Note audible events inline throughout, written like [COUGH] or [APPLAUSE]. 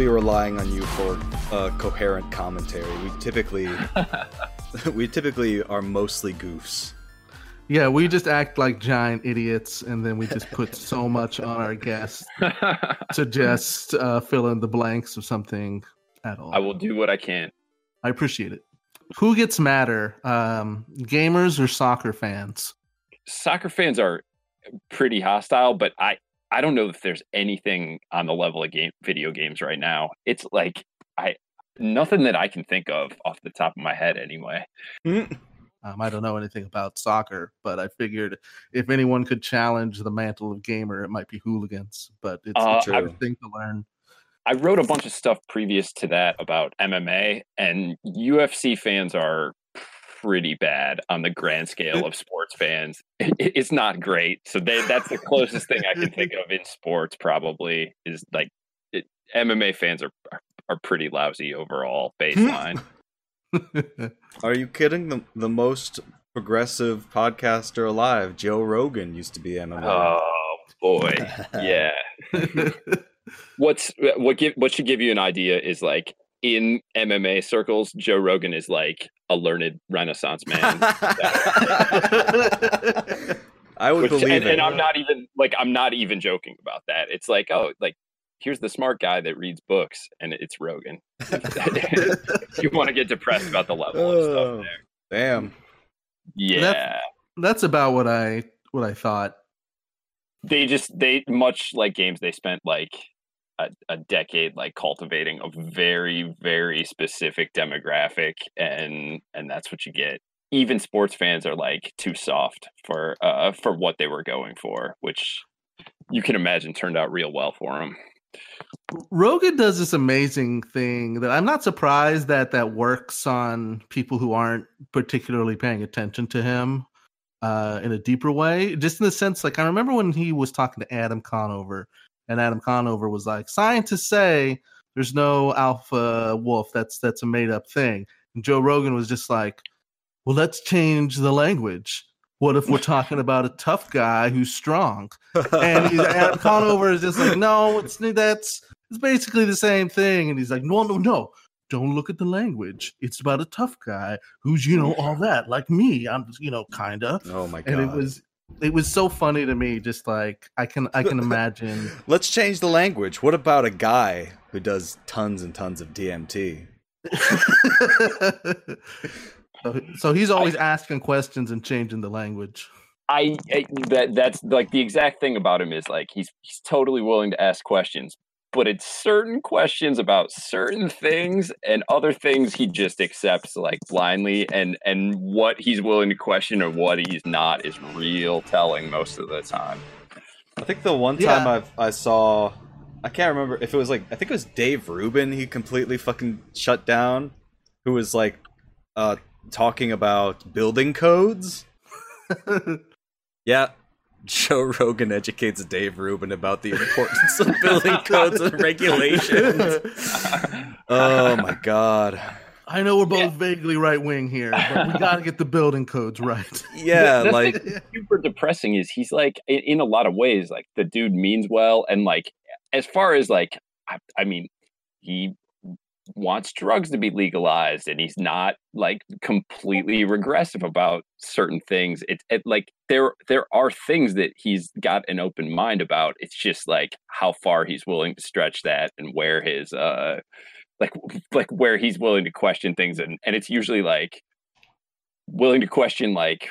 we will be relying on you for uh, coherent commentary. We typically [LAUGHS] we typically are mostly goofs. Yeah, we just act like giant idiots, and then we just put so [LAUGHS] much on our guests to just uh, fill in the blanks of something at all. I will do what I can. I appreciate it. Who gets madder, um, gamers or soccer fans? Soccer fans are pretty hostile, but I I don't know if there's anything on the level of game video games right now. It's like I nothing that I can think of off the top of my head anyway. Um, I don't know anything about soccer, but I figured if anyone could challenge the mantle of gamer, it might be hooligans. But it's Uh, a thing to learn. I wrote a bunch of stuff previous to that about MMA, and UFC fans are pretty bad on the grand scale of sports fans. [LAUGHS] It's not great. So they, that's the closest thing I [LAUGHS] can think of in sports. Probably is like it, MMA fans are, are are pretty lousy overall baseline. [LAUGHS] Are you kidding? The the most progressive podcaster alive, Joe Rogan, used to be MMA. oh boy, yeah. What's what give what should give you an idea is like in MMA circles, Joe Rogan is like a learned Renaissance man. [LAUGHS] I would Which- believe and, it. and I'm not even like I'm not even joking about that. It's like oh like here's the smart guy that reads books and it's Rogan. [LAUGHS] [LAUGHS] you want to get depressed about the level of Oh, stuff there. Damn. Yeah. That's about what I what I thought. they just they much like games they spent like a, a decade like cultivating a very very specific demographic and and that's what you get even sports fans are like too soft for uh for what they were going for which you can imagine turned out real well for them Rogan does this amazing thing that I'm not surprised that that works on people who aren't particularly paying attention to him uh, in a deeper way. Just in the sense, like I remember when he was talking to Adam Conover, and Adam Conover was like, "Scientists say there's no alpha wolf. That's that's a made up thing." And Joe Rogan was just like, "Well, let's change the language." What if we're talking [LAUGHS] about a tough guy who's strong? and he's, [LAUGHS] Adam Conover is just like, no, it's that's it's basically the same thing. And he's like, no, no, no, don't look at the language. It's about a tough guy who's you know all that, like me. I'm you know kinda. oh my god. And it was it was so funny to me. Just like I can I can [LAUGHS] imagine. Let's change the language. What about a guy who does tons and tons of DMT? [LAUGHS] so, so he's always asking questions and changing the language. I, I that that's like the exact thing about him is like he's he's totally willing to ask questions, but it's certain questions about certain things and other things he just accepts like blindly and and what he's willing to question or what he's not is real telling most of the time. I think the one time Yeah. I I saw, I can't remember if it was like I think it was Dave Rubin. He completely fucking shut down. Who was like, uh, talking about building codes. [LAUGHS] Yeah, Joe Rogan educates Dave Rubin about the importance of building codes and regulations. [LAUGHS] Oh my god. I know we're both vaguely right wing here, but we got to get the building codes right. [LAUGHS] Yeah, That's like super depressing is he's like in, in a lot of ways like the dude means well and like as far as like I, I mean he wants drugs to be legalized and he's not like completely regressive about certain things it's it like there there are things that he's got an open mind about it's just like how far he's willing to stretch that and where his uh like like where he's willing to question things and and it's usually like willing to question like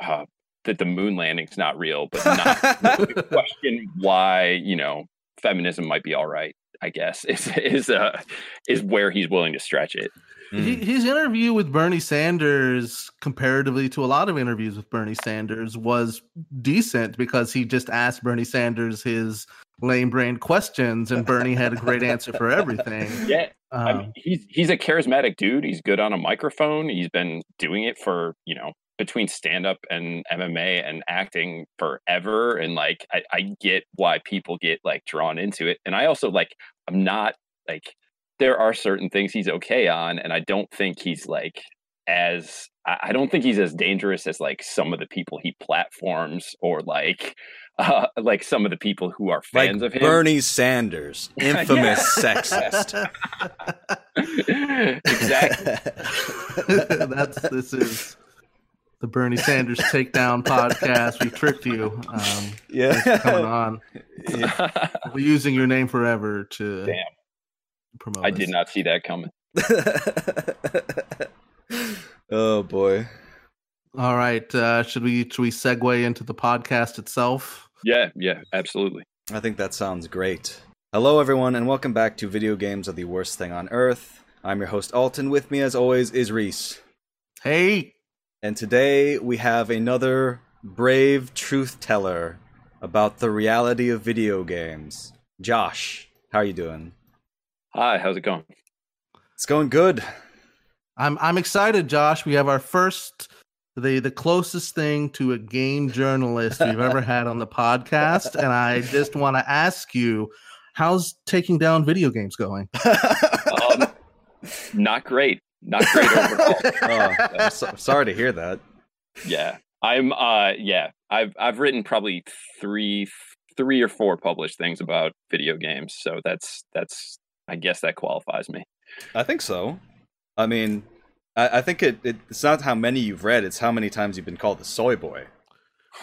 uh, that the moon landing's not real, but not [LAUGHS] question why you know feminism might be all right. I guess [LAUGHS] is is uh is where he's willing to stretch it. He, his interview with Bernie Sanders, comparatively to a lot of interviews with Bernie Sanders, was decent because he just asked Bernie Sanders his lame brain questions, and Bernie had a great answer for everything. [LAUGHS] Yeah, I Um, mean, he's he's a charismatic dude. He's good on a microphone. He's been doing it for you know between stand up and MMA and acting forever. And like I, I get why people get like drawn into it. And I also like I'm not like there are certain things he's okay on, and I don't think he's like as I I don't think he's as dangerous as like some of the people he platforms or like [LAUGHS] uh, like some of the people who are Like fans of him. Bernie Sanders, [LAUGHS] infamous sexist. [LAUGHS] exactly. That's this is the Bernie Sanders takedown [LAUGHS] podcast. We tricked you. Um, coming yeah. on. [LAUGHS] We're using your name forever to Damn. promote. I us. did not see that coming. [LAUGHS] oh boy. All right. Uh, should we should we segue into the podcast itself? Yeah, yeah, absolutely. I think that sounds great. Hello, everyone, and welcome back to Video Games Are the Worst Thing on Earth. I'm your host, Alton. With me, as always, is Reese. Hey, And today we have another brave truth teller about the reality of video games. Josh, how are you doing? Hi, how's it going? It's going good. I'm I'm excited, Josh. We have our first the the closest thing to a game journalist we've ever [LAUGHS] had on the podcast, and I just want to ask you, how's taking down video games going? [LAUGHS] Um, not great. Not great overall. [LAUGHS] oh, I'm so- sorry to hear that. yeah i'm uh yeah i've i've written probably three three or four published things about video games so that's that's i guess that qualifies me I think so. I mean, I, I think it, it, it's not how many you've read; it's how many times you've been called the soy boy. [LAUGHS]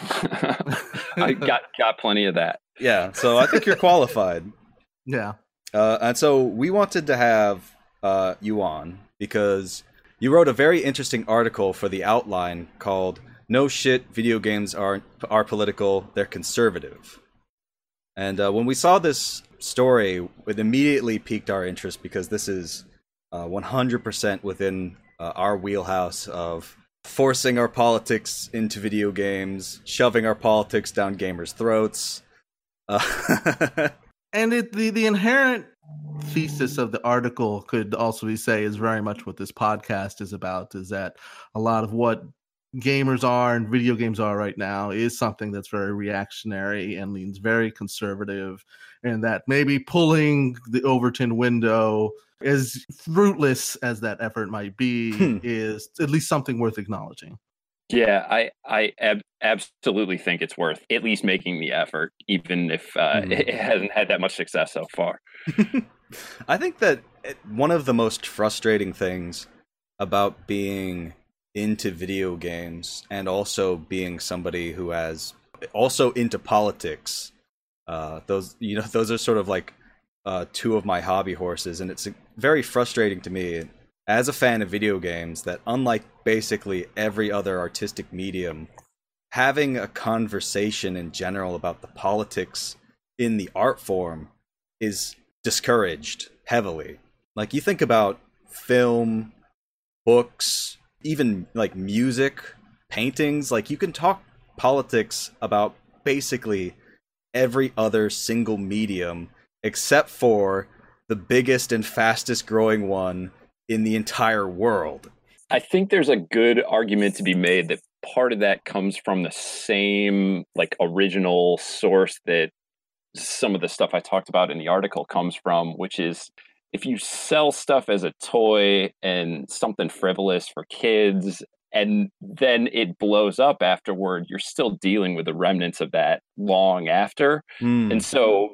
i got got plenty of that Yeah, so I think you're qualified. [LAUGHS] Yeah. Uh, and so we wanted to have uh, you on because you wrote a very interesting article for the Outline called "No Shit, Video Games Are Are Political. They're Conservative." And uh, when we saw this story, it immediately piqued our interest because this is uh, 100% within uh, our wheelhouse of forcing our politics into video games, shoving our politics down gamers' throats. Uh, [LAUGHS] And it, the the inherent thesis of the article could also be say is very much what this podcast is about. Is that a lot of what gamers are and video games are right now is something that's very reactionary and leans very conservative, and that maybe pulling the Overton window, as fruitless as that effort might be, Hmm. is at least something worth acknowledging. Yeah i i ab- absolutely think it's worth at least making the effort even if uh, Hmm. [LAUGHS] it hasn't had that much success so far [LAUGHS] I think that one of the most frustrating things about being into video games and also being somebody who has also into politics, uh, those you know those are sort of like uh, two of my hobby horses, and it's very frustrating to me as a fan of video games that unlike basically every other artistic medium, having a conversation in general about the politics in the art form is discouraged heavily. Like you think about film, books, even like music, paintings, like you can talk politics about basically every other single medium except for the biggest and fastest growing one in the entire world. I think there's a good argument to be made that part of that comes from the same like original source that some of the stuff I talked about in the article comes from, which is if you sell stuff as a toy and something frivolous for kids and then it blows up afterward, you're still dealing with the remnants of that long after. Hmm. And so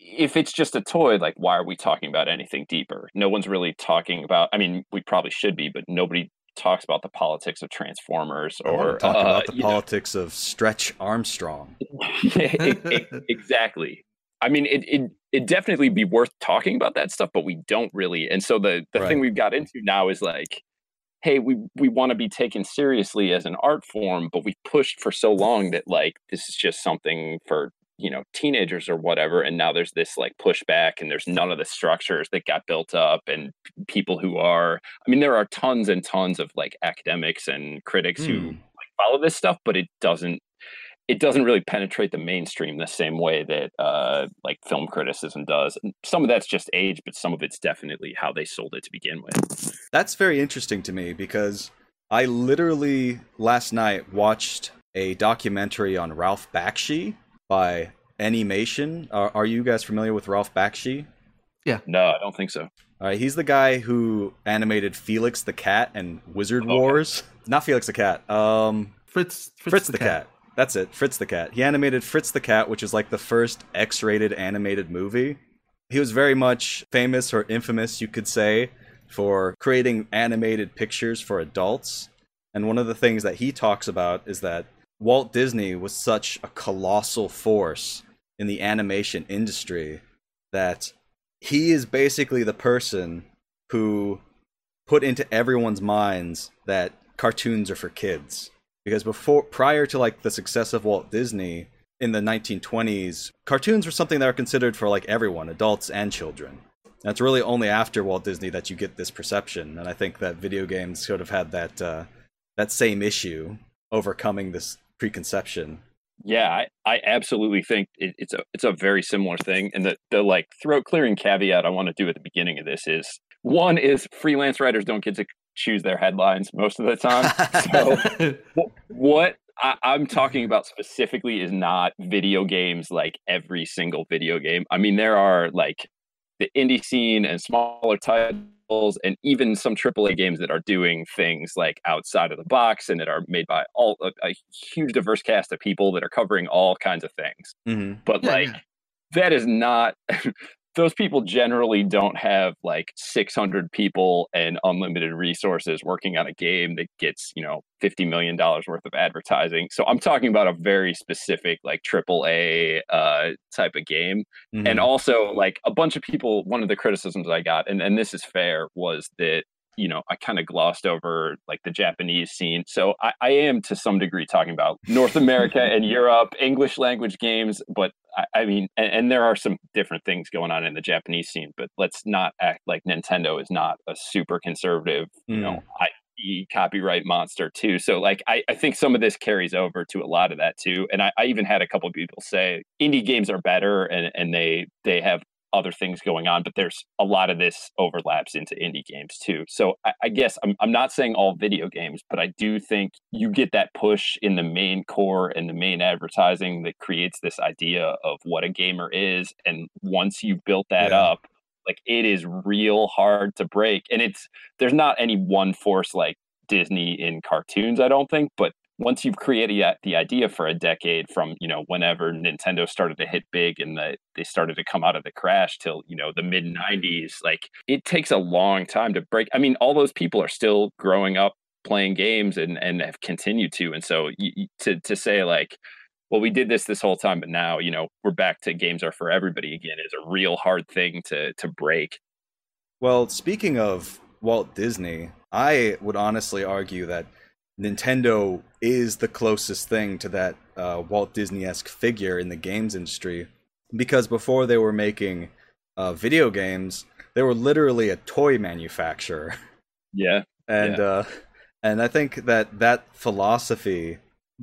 if it's just a toy, like why are we talking about anything deeper? No one's really talking about I mean, we probably should be, but nobody talks about the politics of Transformers or talk uh, about the you know, [LAUGHS] politics of Stretch Armstrong. [LAUGHS] Exactly. I mean, it it it definitely be worth talking about that stuff, but we don't really. And so the the Right. thing we've got into now is like, hey, we we want to be taken seriously as an art form, but we pushed for so long that like this is just something for you know teenagers or whatever and now there's this like pushback and there's none of the structures that got built up and p- people who are i mean there are tons and tons of like academics and critics who Hmm. like follow this stuff but it doesn't it doesn't really penetrate the mainstream the same way that uh, like film criticism does. And some of that's just age, but some of it's definitely how they sold it to begin with. That's very interesting to me because I literally last night watched a documentary on Ralph Bakshi by Animation. Are, are you guys familiar with Ralph Bakshi? Yeah. No, I don't think so. All right, he's the guy who animated Felix the Cat and Wizard Okay. Wars. Not Felix the Cat. Um, Fritz Fritz, Fritz, the, cat. That's it. Fritz the Cat. He animated Fritz the Cat, which is like the first X-rated animated movie. He was very much famous or infamous, you could say, for creating animated pictures for adults. And one of the things that he talks about is that Walt Disney was such a colossal force in the animation industry that he is basically the person who put into everyone's minds that cartoons are for kids. Because before prior to like the success of Walt Disney in the 1920s cartoons were something that were considered for like everyone adults and children. It's really only after Walt Disney that you get this perception and I think that video games sort of had that uh, that same issue overcoming this preconception Yeah, I, I absolutely think it, it's a it's a very similar thing. And the the like throat clearing caveat I want to do at the beginning of this is one is freelance writers don't get to choose their headlines most of the time. So [LAUGHS] wh- what I, I'm talking about specifically is not video games like every single video game. I mean, there are like the indie scene and smaller titles and even some AAA games that are doing things like outside of the box and that are made by all a, a huge diverse cast of people that are covering all kinds of things. hmm But Yeah, like yeah. that is not [LAUGHS] those people generally don't have like 600 people and unlimited resources working on a game that gets you know 50 million dollars worth of advertising so i'm talking about a very specific like triple a uh, type of game Mm-hmm. and also like a bunch of people one of the criticisms i got and, and this is fair was that you know i kind of glossed over like the japanese scene. So I, I am to some degree talking about north america [LAUGHS] and europe english language games but i, I mean and, and there are some different things going on in the japanese scene but let's not act like nintendo is not a super conservative you know mm. IP copyright monster too. So like I, I think some of this carries over to a lot of that too. And i, I even had a couple of people say indie games are better and, and they they have other things going on, but there's a lot of this overlaps into indie games too. So I, I guess I'm, I'm not saying all video games, but I do think you get that push in the main core and the main advertising that creates this idea of what a gamer is. And once you've built that Yeah. up, like it is real hard to break. And it's there's not any one force like Disney in cartoons, I don't think, but once you've created the- idea for a decade from you know whenever nintendo started to hit big and the, they started to come out of the crash till you know the mid 90s like it takes a long time to break i mean all those people are still growing up playing games and and have continued to and so you- to to say like well we did this this whole time but now you know we're back to games are for everybody again is a real hard thing to to break. Well, speaking of Walt Disney, I would honestly argue that Nintendo is the closest thing to that uh, Walt Disney esque figure in the games industry. Because before they were making uh, video games, they were literally a toy manufacturer. yeah and uh and i think that that philosophy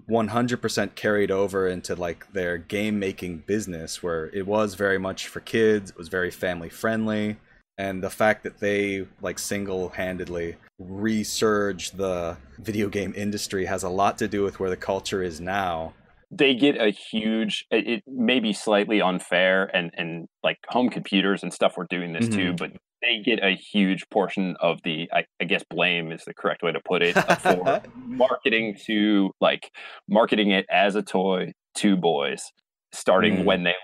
100% carried over into like their game making business where it was very much for kids it was very family friendly and the fact that they like single-handedly resurge the video game industry has a lot to do with where the culture is now they get a huge it, may be slightly unfair and and like home computers and stuff were doing this too but they get a huge portion of the I, I guess blame is the correct way to put it uh, for [LAUGHS] marketing to like marketing it as a toy to boys starting Mm. when they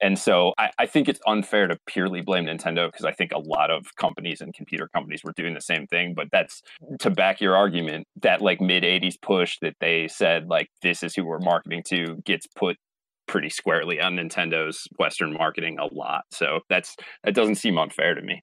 and so I, I think it's unfair to purely blame nintendo because i think a lot of companies and computer companies were doing the same thing but that's to back your argument that like mid 80s push that they said like this is who we're marketing to gets put pretty squarely on nintendo's western marketing a lot. So that's that doesn't seem unfair to me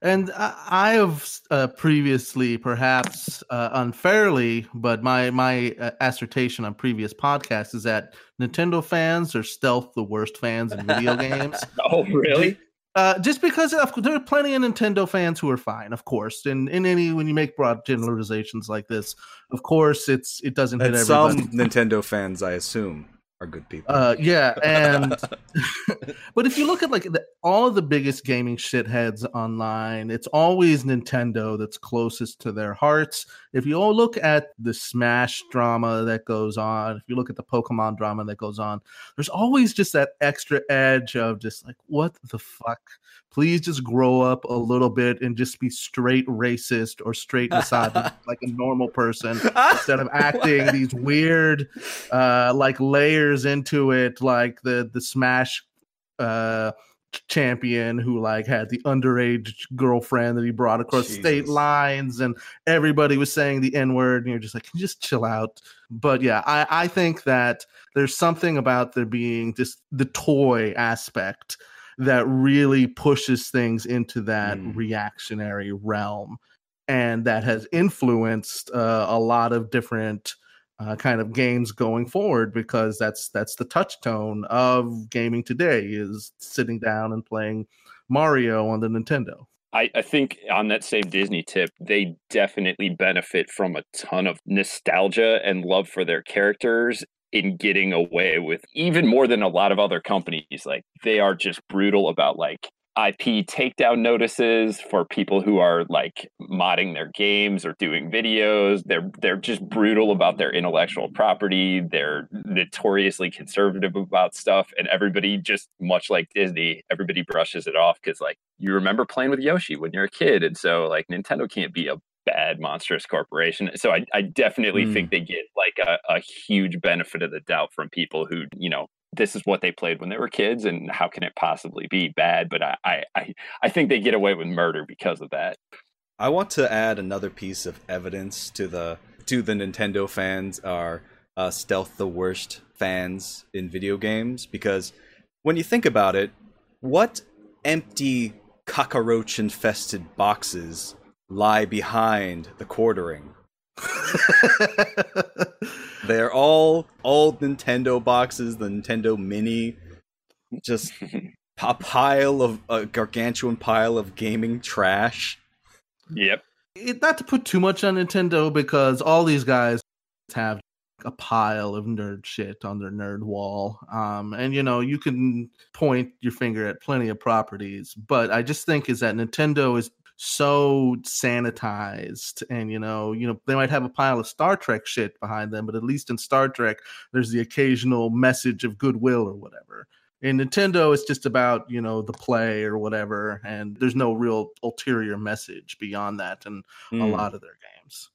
And I, I have uh, previously, perhaps uh, unfairly, but my my uh, assertion on previous podcasts is that Nintendo fans are stealth the worst fans in video [LAUGHS] games. oh really Uh, just because of, there are plenty of Nintendo fans who are fine, of course. And in any when you make broad generalizations like this, of course, it's it doesn't hit and everybody. some nintendo fans i assume are good people. Uh, yeah, [LAUGHS] and [LAUGHS] but if you look at like the, all of the biggest gaming shitheads online, it's always Nintendo that's closest to their hearts. If you all look at the Smash drama that goes on, if you look at the Pokemon drama that goes on, there's always just that extra edge of just like, what the fuck? Please just grow up a little bit and just be straight racist or straight misogynist [LAUGHS] like a normal person [LAUGHS] instead of acting these weird, uh, like layers into it, like the the Smash uh champion who like had the underage girlfriend that he brought across Jesus. state lines and everybody was saying the n-word and you're just like "Can you just chill out but yeah i i think that there's something about there being just the toy aspect that really pushes things into that Mm. reactionary realm and that has influenced uh, a lot of different uh, kind of games going forward because that's that's the touchstone of gaming today is sitting down and playing Mario on the Nintendo. I, I think on that same Disney tip, they definitely benefit from a ton of nostalgia and love for their characters in getting away with even more than a lot of other companies. Like they are just brutal about like IP takedown notices for people who are like modding their games or doing videos. They're they're just brutal about their intellectual property. They're notoriously conservative about stuff, and everybody just much like Disney, everybody brushes it off because like you remember playing with Yoshi when you're a kid, and so like Nintendo can't be a bad monstrous corporation. So I, I definitely Hmm. think they get like a, a huge benefit of the doubt from people who you know this is what they played when they were kids and how can it possibly be bad but I, I i i think they get away with murder because of that I want to add another piece of evidence to the to the Nintendo fans are uh, stealth the worst fans in video games because when you think about it, what empty cockroach infested boxes lie behind the quartering? [LAUGHS] They're all old Nintendo boxes, the Nintendo Mini, just [LAUGHS] a pile of a gargantuan pile of gaming trash. yep it, not to put too much on Nintendo because all these guys have a pile of nerd shit on their nerd wall. Um, and you know, you can point your finger at plenty of properties, but I just think is that Nintendo is so sanitized and you know you know they might have a pile of star trek shit behind them but at least in star trek there's the occasional message of goodwill or whatever in Nintendo, it's just about you know the play or whatever, and there's no real ulterior message beyond that in a Hmm. lot of their games.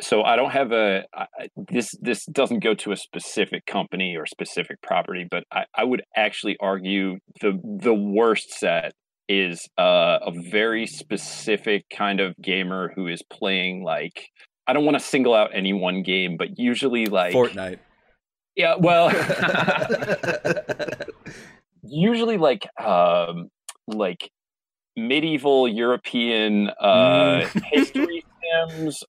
so i don't have a I- this this doesn't go to a specific company or specific property but i, I would actually argue the the worst set is uh, a very specific kind of gamer who is playing like i don't want to single out any one game but usually like Fortnite. yeah well [LAUGHS] [LAUGHS] usually like um like medieval european uh history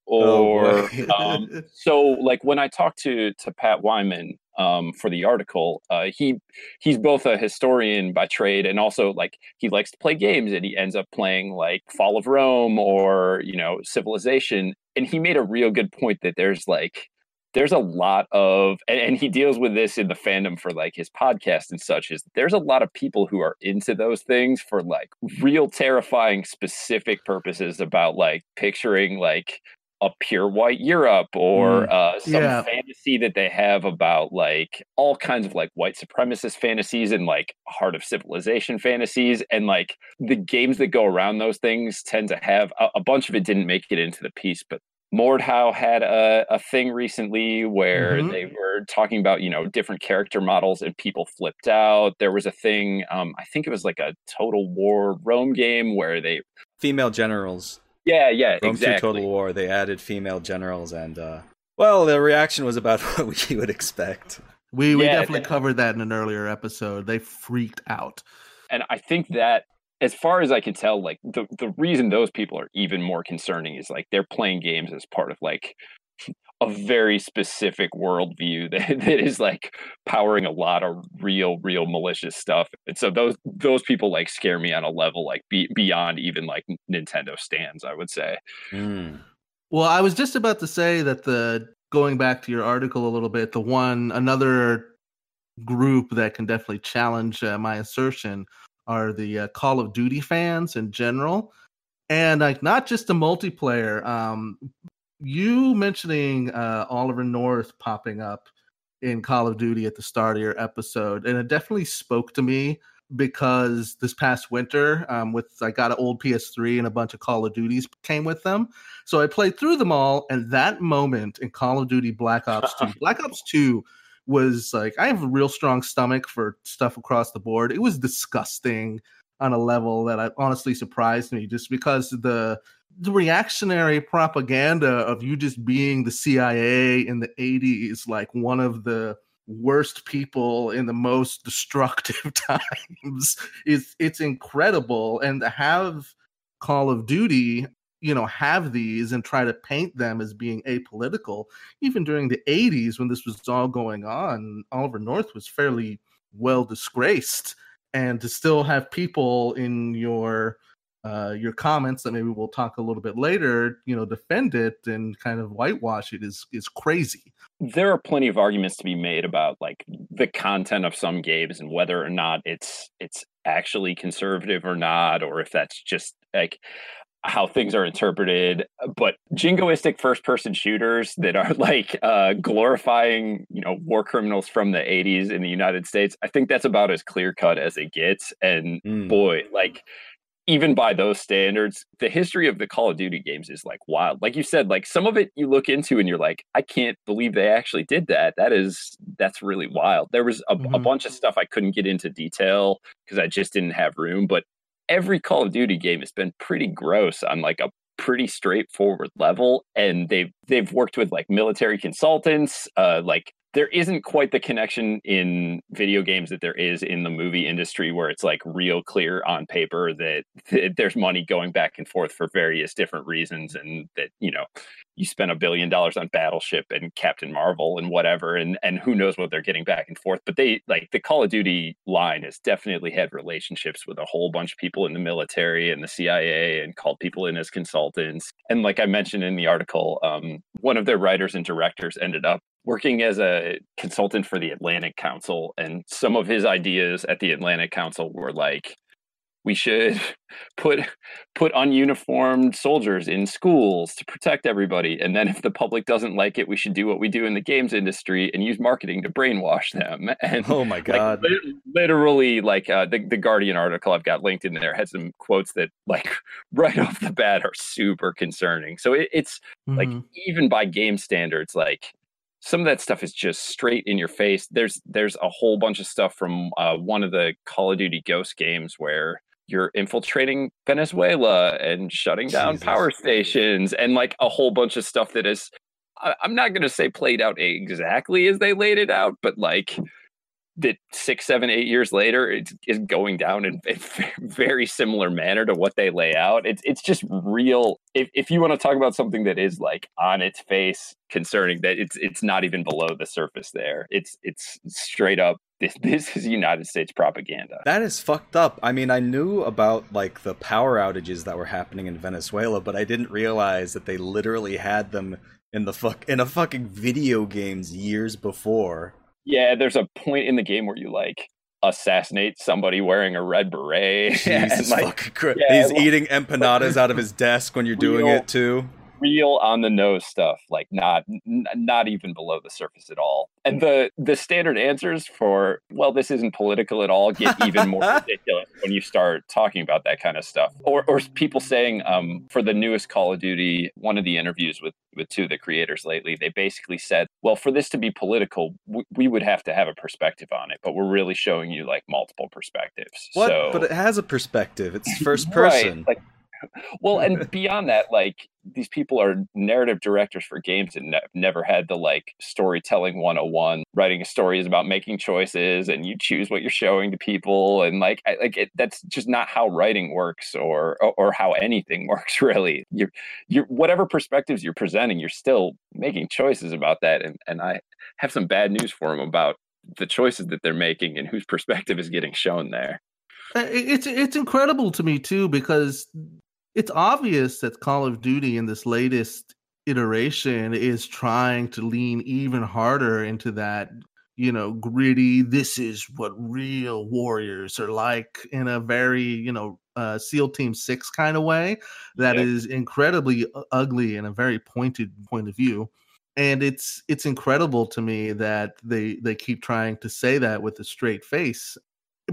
Oh, or boy. um [LAUGHS] so like when i talked to to pat wyman um for the article uh he he's both a historian by trade and also like he likes to play games and he ends up playing like fall of rome or you know civilization and he made a real good point that there's like there's a lot of and, and he deals with this in the fandom for like his podcast and such is there's a lot of people who are into those things for like real terrifying specific purposes about like picturing like a pure white Europe or uh, some Yeah. fantasy that they have about like all kinds of like white supremacist fantasies and like heart of civilization fantasies and like the games that go around those things tend to have a, a bunch of it didn't make it into the piece but Mordhau had a, a thing recently where Mhm. they were talking about, you know, different character models and people flipped out. There was a thing, um, I think it was like a Total War Rome game where they, Female generals. yeah, yeah, Rome exactly. Total War, they added female generals, and, uh, well, the reaction was about [LAUGHS] what you would expect. We we Yeah, definitely that- covered that in an earlier episode. They freaked out. And I think that, as far as I can tell, like the, the reason those people are even more concerning is like they're playing games as part of like a very specific worldview [LAUGHS] that, that is like powering a lot of real, real malicious stuff. And so those those people like scare me on a level like be, beyond even like Nintendo stands, I would say. Mm. Well, I was just about to say that the going back to your article a little bit, the one another group that can definitely challenge uh, my assertion are the uh, Call of Duty fans in general, and like not just the multiplayer. Um, you mentioning uh, Oliver North popping up in Call of Duty at the start of your episode, and it definitely spoke to me because this past winter, um, with I got an old PS3 and a bunch of Call of Duties came with them, so I played through them all. And that moment in Call of Duty Black Ops Two, [LAUGHS] Black Ops Two was like I have a real strong stomach for stuff across the board. It was disgusting on a level that I, honestly surprised me, just because the the reactionary propaganda of you just being the CIA in the 80s, like one of the worst people in the most [LAUGHS] destructive [LAUGHS] times is it's incredible and to have call of duty you know have these and try to paint them as being apolitical even during the 80s when this was all going on oliver north was fairly well disgraced and to still have people in your uh, your comments that maybe we'll talk a little bit later, you know, defend it and kind of whitewash it is is crazy. There are plenty of arguments to be made about like the content of some games and whether or not it's it's actually conservative or not, or if that's just like how things are interpreted but jingoistic first person shooters that are [LAUGHS] like uh glorifying you know war criminals from the 80s in the united states i think that's about as clear cut as it gets and mm. boy like even by those standards, the history of the Call of Duty games is like wild. Like you said, like some of it you look into and you're like, I can't believe they actually did that. That is that's really wild. There was a, mm-hmm. a bunch of stuff I couldn't get into detail because I just didn't have room. But every Call of Duty game has been pretty gross on like a pretty straightforward level and they've they've worked with like military consultants uh like there isn't quite the connection in video games that there is in the movie industry where it's like real clear on paper that, that, there's money going back and forth for various different reasons and that you know you spend a billion dollars on battleship and captain marvel and whatever and and who knows what they're getting back and forth but they like the call of duty line has definitely had relationships with a whole bunch of people in the military and the cia and called people in as consultants. And like i mentioned in the article um, one of their writers and directors ended up working as a consultant for the Atlantic Council, and some of his ideas at the Atlantic Council were like, we should [LAUGHS] put put ununiformed soldiers in schools to protect everybody and then if the public doesn't like it we should do what we do in the games industry and use marketing to brainwash them. [LAUGHS] And oh my god. like, literally like uh, the, the guardian article i've got linked in there had some quotes that like [LAUGHS] right off the bat are super concerning. So it, it's mm-hmm. like even by game standards like some of that stuff is just straight in your face. There's there's a whole bunch of stuff from uh, one of the Call of Duty Ghost games where you're infiltrating Venezuela and shutting down Jesus. power stations and like a whole bunch of stuff that is I'm not going to say played out exactly as they laid it out, but like that six, seven, eight years later it's, is going down in a [LAUGHS] very similar manner to what they lay out. It's it's just real. If if you want to talk about something that is like on its face concerning, that it's it's not even below the surface. There, it's it's straight up. [LAUGHS] This this is United States propaganda. That is fucked up. I mean, I knew about like the power outages that were happening in Venezuela, but I didn't realize that they literally had them in the fuck in a fucking video games years before. Yeah, there's a point in the game where you like assassinate somebody wearing a red beret. [LAUGHS] Jesus like, fucking Christ. Yeah, He's eating empanadas out of his desk when you're [LAUGHS] doing it too real on the nose stuff like not n- not even below the surface at all. And the the standard answers for well this isn't political at all get even more [LAUGHS] ridiculous when you start talking about that kind of stuff. Or or people saying um for the newest call of duty one of the interviews with with two of the creators lately they basically said well for this to be political w- we would have to have a perspective on it but we're really showing you like multiple perspectives. What? so but it has a perspective. It's [LAUGHS] first person. Right. like well, and [LAUGHS] beyond that, like these people are narrative directors for games and ne- never had the like storytelling 101. Writing a story is about making choices and you choose what you're showing to people. And like, I, like it, that's just not how writing works or, or, or how anything [LAUGHS] works really. You're, you're, whatever perspectives you're presenting, you're still making choices about that. And, and I have some bad news for them about the choices that they're making and whose perspective is getting shown there. Uh, it's it's incredible to me too because it's obvious that Call of Duty in this latest iteration is trying to lean even harder into that you know, gritty. This is what real warriors are like in a very, you know, uh, SEAL Team Six kind of way that Yep. is incredibly ugly in a very pointed point of view. And it's it's incredible to me that they they keep trying to say that with a straight face.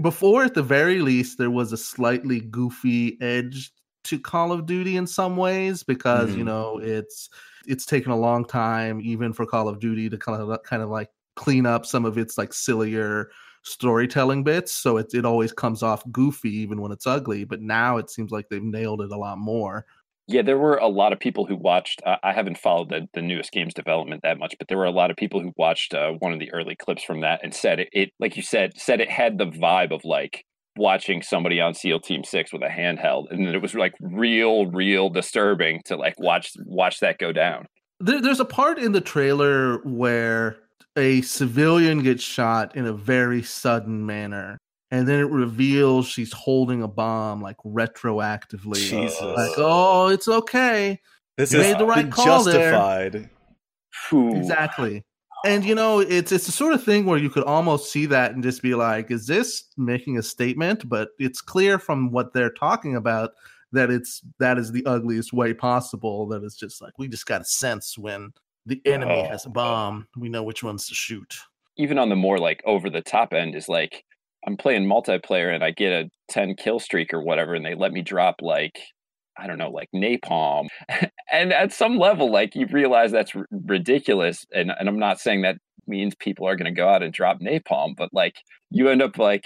Before, at the very least, there was a slightly goofy edge to Call of Duty in some ways because you Mhm. know it's it's taken a long time even for Call of Duty to kind of kind of like clean up some of its like sillier storytelling bits so it, it always comes off goofy even when it's ugly but now it seems like they've nailed it a lot more Yeah, there were a lot of people who watched. Uh, I haven't followed the, the newest game's development that much, but there were a lot of people who watched uh, one of the early clips from that and said it, it, like you said, said it had the vibe of like watching somebody on SEAL Team Six with a handheld, and it was like real, real disturbing to like watch watch that go down. there, there's a part in the trailer where a civilian gets shot in a very sudden manner and then it reveals she's holding a bomb like retroactively Jesus. like oh it's okay this you has made the right been call there. justified. Phew. Exactly. And you know, it's it's the sort of thing where you could almost see that and just be like, is this making a statement? But it's clear from what they're talking about that it's that is the ugliest way possible. That it's just like we just got a sense when the enemy has a Oh. bomb, we know which ones to shoot. even on the more like over the top end is like I'm playing multiplayer and I get a 10 kill streak or whatever and they let me drop like I don't know like napalm [LAUGHS] and at some level like you realize that's r- ridiculous and and I'm not saying that means people are going to go out and drop napalm but like you end up like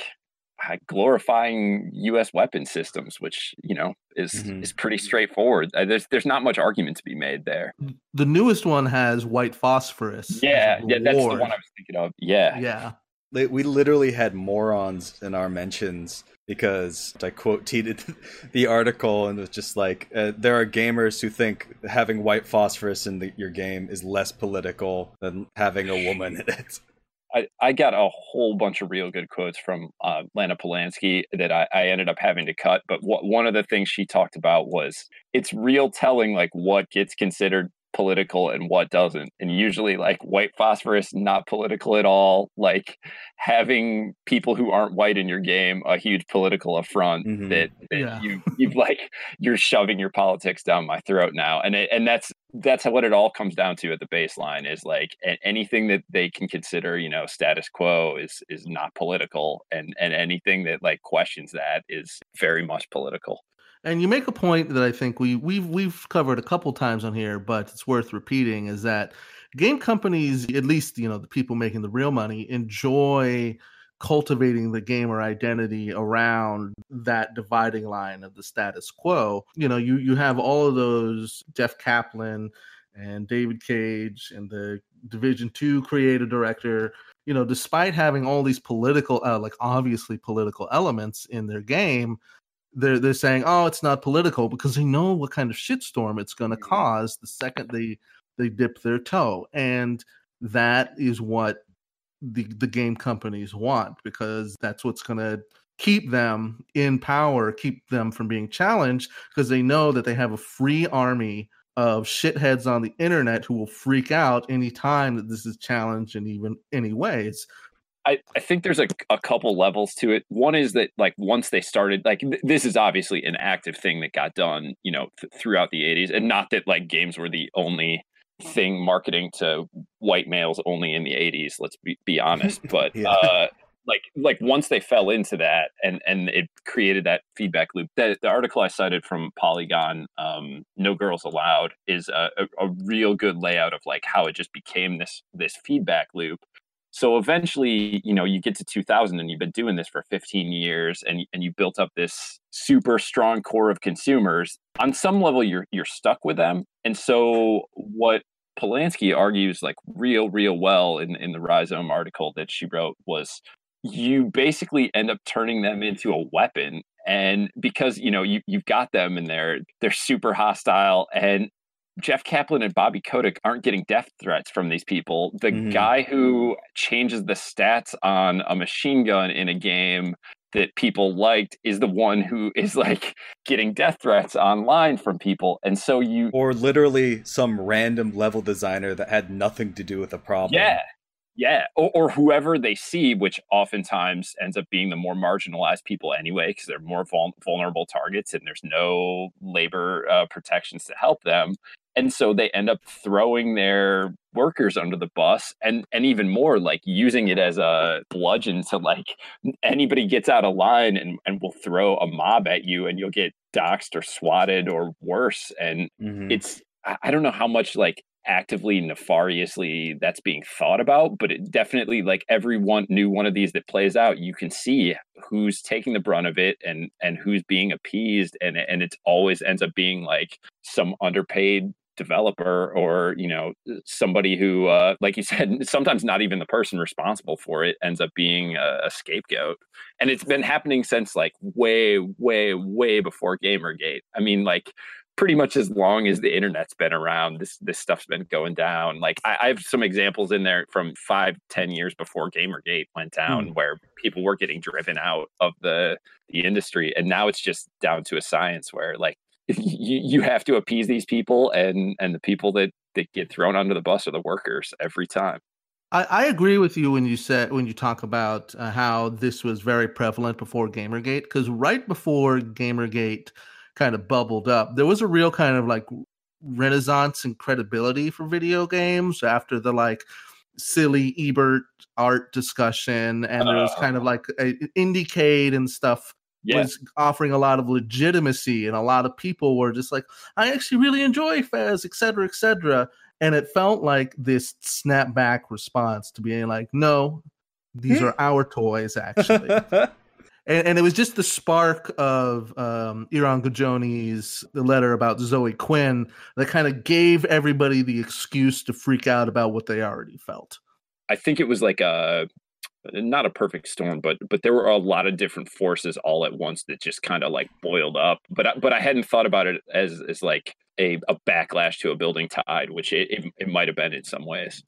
glorifying US weapon systems which you know is Mhm. is pretty straightforward Uh, there's there's not much argument to be made there The newest one has white phosphorus. yeah yeah that's the one I was thinking of yeah Yeah. We literally had morons in our mentions because I quote tweeted [LAUGHS] the article and was just like uh, there are gamers who think having white phosphorus in the, your game is less political than having a woman in it. [LAUGHS] I, I got a whole bunch of real good quotes from uh, Lana Polansky that I, I ended up having to cut. But one of the things she talked about was it's real telling like what gets considered political and what doesn't. And usually, like white phosphorus, not political at all. Like having people who aren't white in your game, a huge political affront Mhm. that, that Yeah. you you've like you're shoving your politics down my throat now. And it, and that's that's what it all comes down to at the baseline is like anything that they can consider you know status quo is is not political and and anything that like questions that is very much political And you make a point that I think we we've we've covered a couple times on here, but it's worth repeating is that game companies, at least you know the people making the real money, enjoy cultivating the gamer identity around that dividing line of the status quo. You know, you you have all of those Jeff Kaplan and David Cage and the Division 2 creative director, you know, despite having all these political uh, like obviously political elements in their game, they're they're saying, "Oh, it's not political," because they know what kind of shitstorm it's going to Mhm. cause the second they they dip their toe, and that is what the the game companies want because that's what's going to keep them in power, keep them from being challenged because they know that they have a free army of shitheads on the internet who will freak out anytime that this is challenged in even any ways. I, I think there's a, a couple levels to it. One is that like once they started, like th- this is obviously an active thing that got done, you know, th- throughout the 80s, and not that like games were the only thing marketing to white males only in the 80s. Let's be, be honest, [LAUGHS] but Yeah. uh, like like once they fell into that and and it created that feedback loop. The, the article I cited from Polygon, um, "No Girls Allowed," is a, a, a real good layout of like how it just became this this feedback loop so eventually you know you get to 2000 and you've been doing this for 15 years and and you built up this super strong core of consumers on some level you're you're stuck with them. And so what Polansky argues like real real well in in the Rhizome article that she wrote was you basically end up turning them into a weapon. And because you know you you've got them and they're they're super hostile and Jeff Kaplan and Bobby Kotick aren't getting death threats from these people. The Mhm. guy who changes the stats on a machine gun in a game that people liked is the one who [LAUGHS] is like getting death threats online from people. And so you Or literally some random level designer that had nothing to do with the problem. Yeah. Yeah, or, or whoever they see, which oftentimes ends up being the more marginalized people anyway, because they're more vul- vulnerable targets and there's no labor uh, protections to help them. And so they end up throwing their workers under the bus and and even more like using it as a bludgeon to like anybody gets out of line and, and will throw a mob at you and you'll get doxxed or swatted or worse. And Mhm. it's I I don't know how much like actively nefariously that's being thought about but it definitely like every one new one of these that plays out you can see who's taking the brunt of it and and who's being appeased and and it always ends up being like some underpaid developer or you know somebody who uh like you [LAUGHS] said sometimes not even the person responsible for it ends up being a, a scapegoat. And it's been happening since like way way way before gamergate. I mean like pretty much as long as the internet's been around this this stuff's been going down. Like i, I have some examples in there from five ten years before gamergate went down where people were getting driven out of the the industry. And now it's just down to a science where like you, you have to appease these people and and the people that that get thrown under the bus are the workers every time. I, I agree with you when you said when you talk about uh, how this was very prevalent before Gamergate because right before Gamergate kind of bubbled up, there was a real kind of like renaissance and credibility for video games after the like silly Ebert art discussion, and there was kind of like a, Indiecade and stuff yeah was offering a lot of legitimacy, and a lot of people were just like, I actually really enjoy Fez, et cetera, et cetera. And it felt like this snapback response to being like, no, these are our toys, actually. [LAUGHS] and, and it was just the spark of um, Eron Gjoni's the letter about Zoe Quinn that kind of gave everybody the excuse to freak out about what they already felt. I think it was like a not a perfect storm, but but there were a lot of different forces all at once that just kind of like boiled up. But I, but I hadn't thought about it as as like a, a backlash to a building tide, which it, it, it might have been in some ways.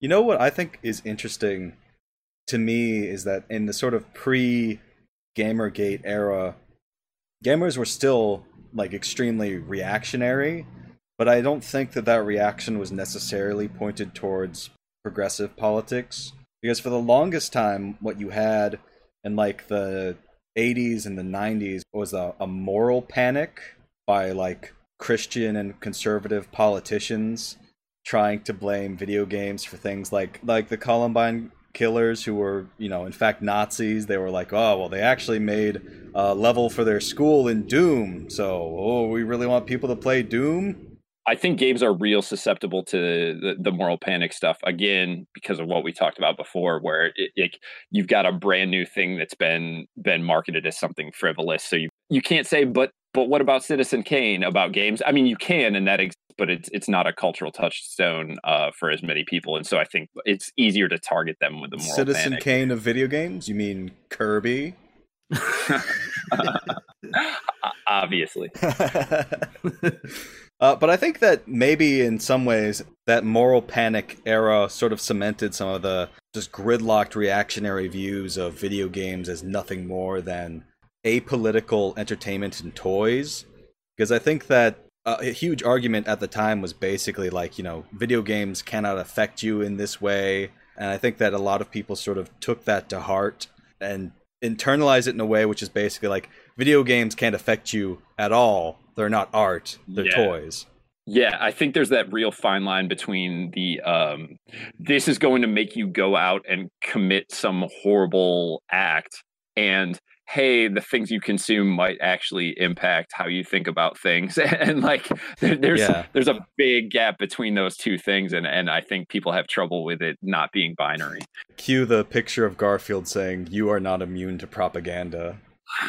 You know what I think is interesting to me is that in the sort of pre Gamergate era, gamers were still like extremely reactionary, but I don't think that that reaction was necessarily pointed towards progressive politics because for the longest time what you had in like the 80s and the 90s was a, a moral panic by like Christian and conservative politicians trying to blame video games for things like like the Columbine killers who were you know in fact Nazis. They were like oh well they actually made a level for their school in Doom. So oh we really want people to play Doom I think games are real susceptible to the, the moral panic stuff again because of what we talked about before, where it, it, you've got a brand new thing that's been been marketed as something frivolous. So you you can't say, but but what about Citizen Kane about games? I mean, you can, and that but it's it's not a cultural touchstone uh, for as many people, and so I think it's easier to target them with the moral Citizen panic. Kane of video games you mean Kirby [LAUGHS] Obviously, [LAUGHS] uh, but I think that maybe in some ways that moral panic era sort of cemented some of the just gridlocked reactionary views of video games as nothing more than apolitical entertainment and toys. Because I think that a huge argument at the time was basically like, you know, video games cannot affect you in this way. And I think that a lot of people sort of took that to heart and internalize it in a way which is basically like video games can't affect you at all. They're not art, they're Yeah. toys. Yeah, I think there's that real fine line between the um this is going to make you go out and commit some horrible act and hey, the things you consume might actually impact how you think about things. [LAUGHS] and like there, there's Yeah. there's a big gap between those two things and and I think people have trouble with it not being binary. Cue the picture of Garfield saying, You are not immune to propaganda.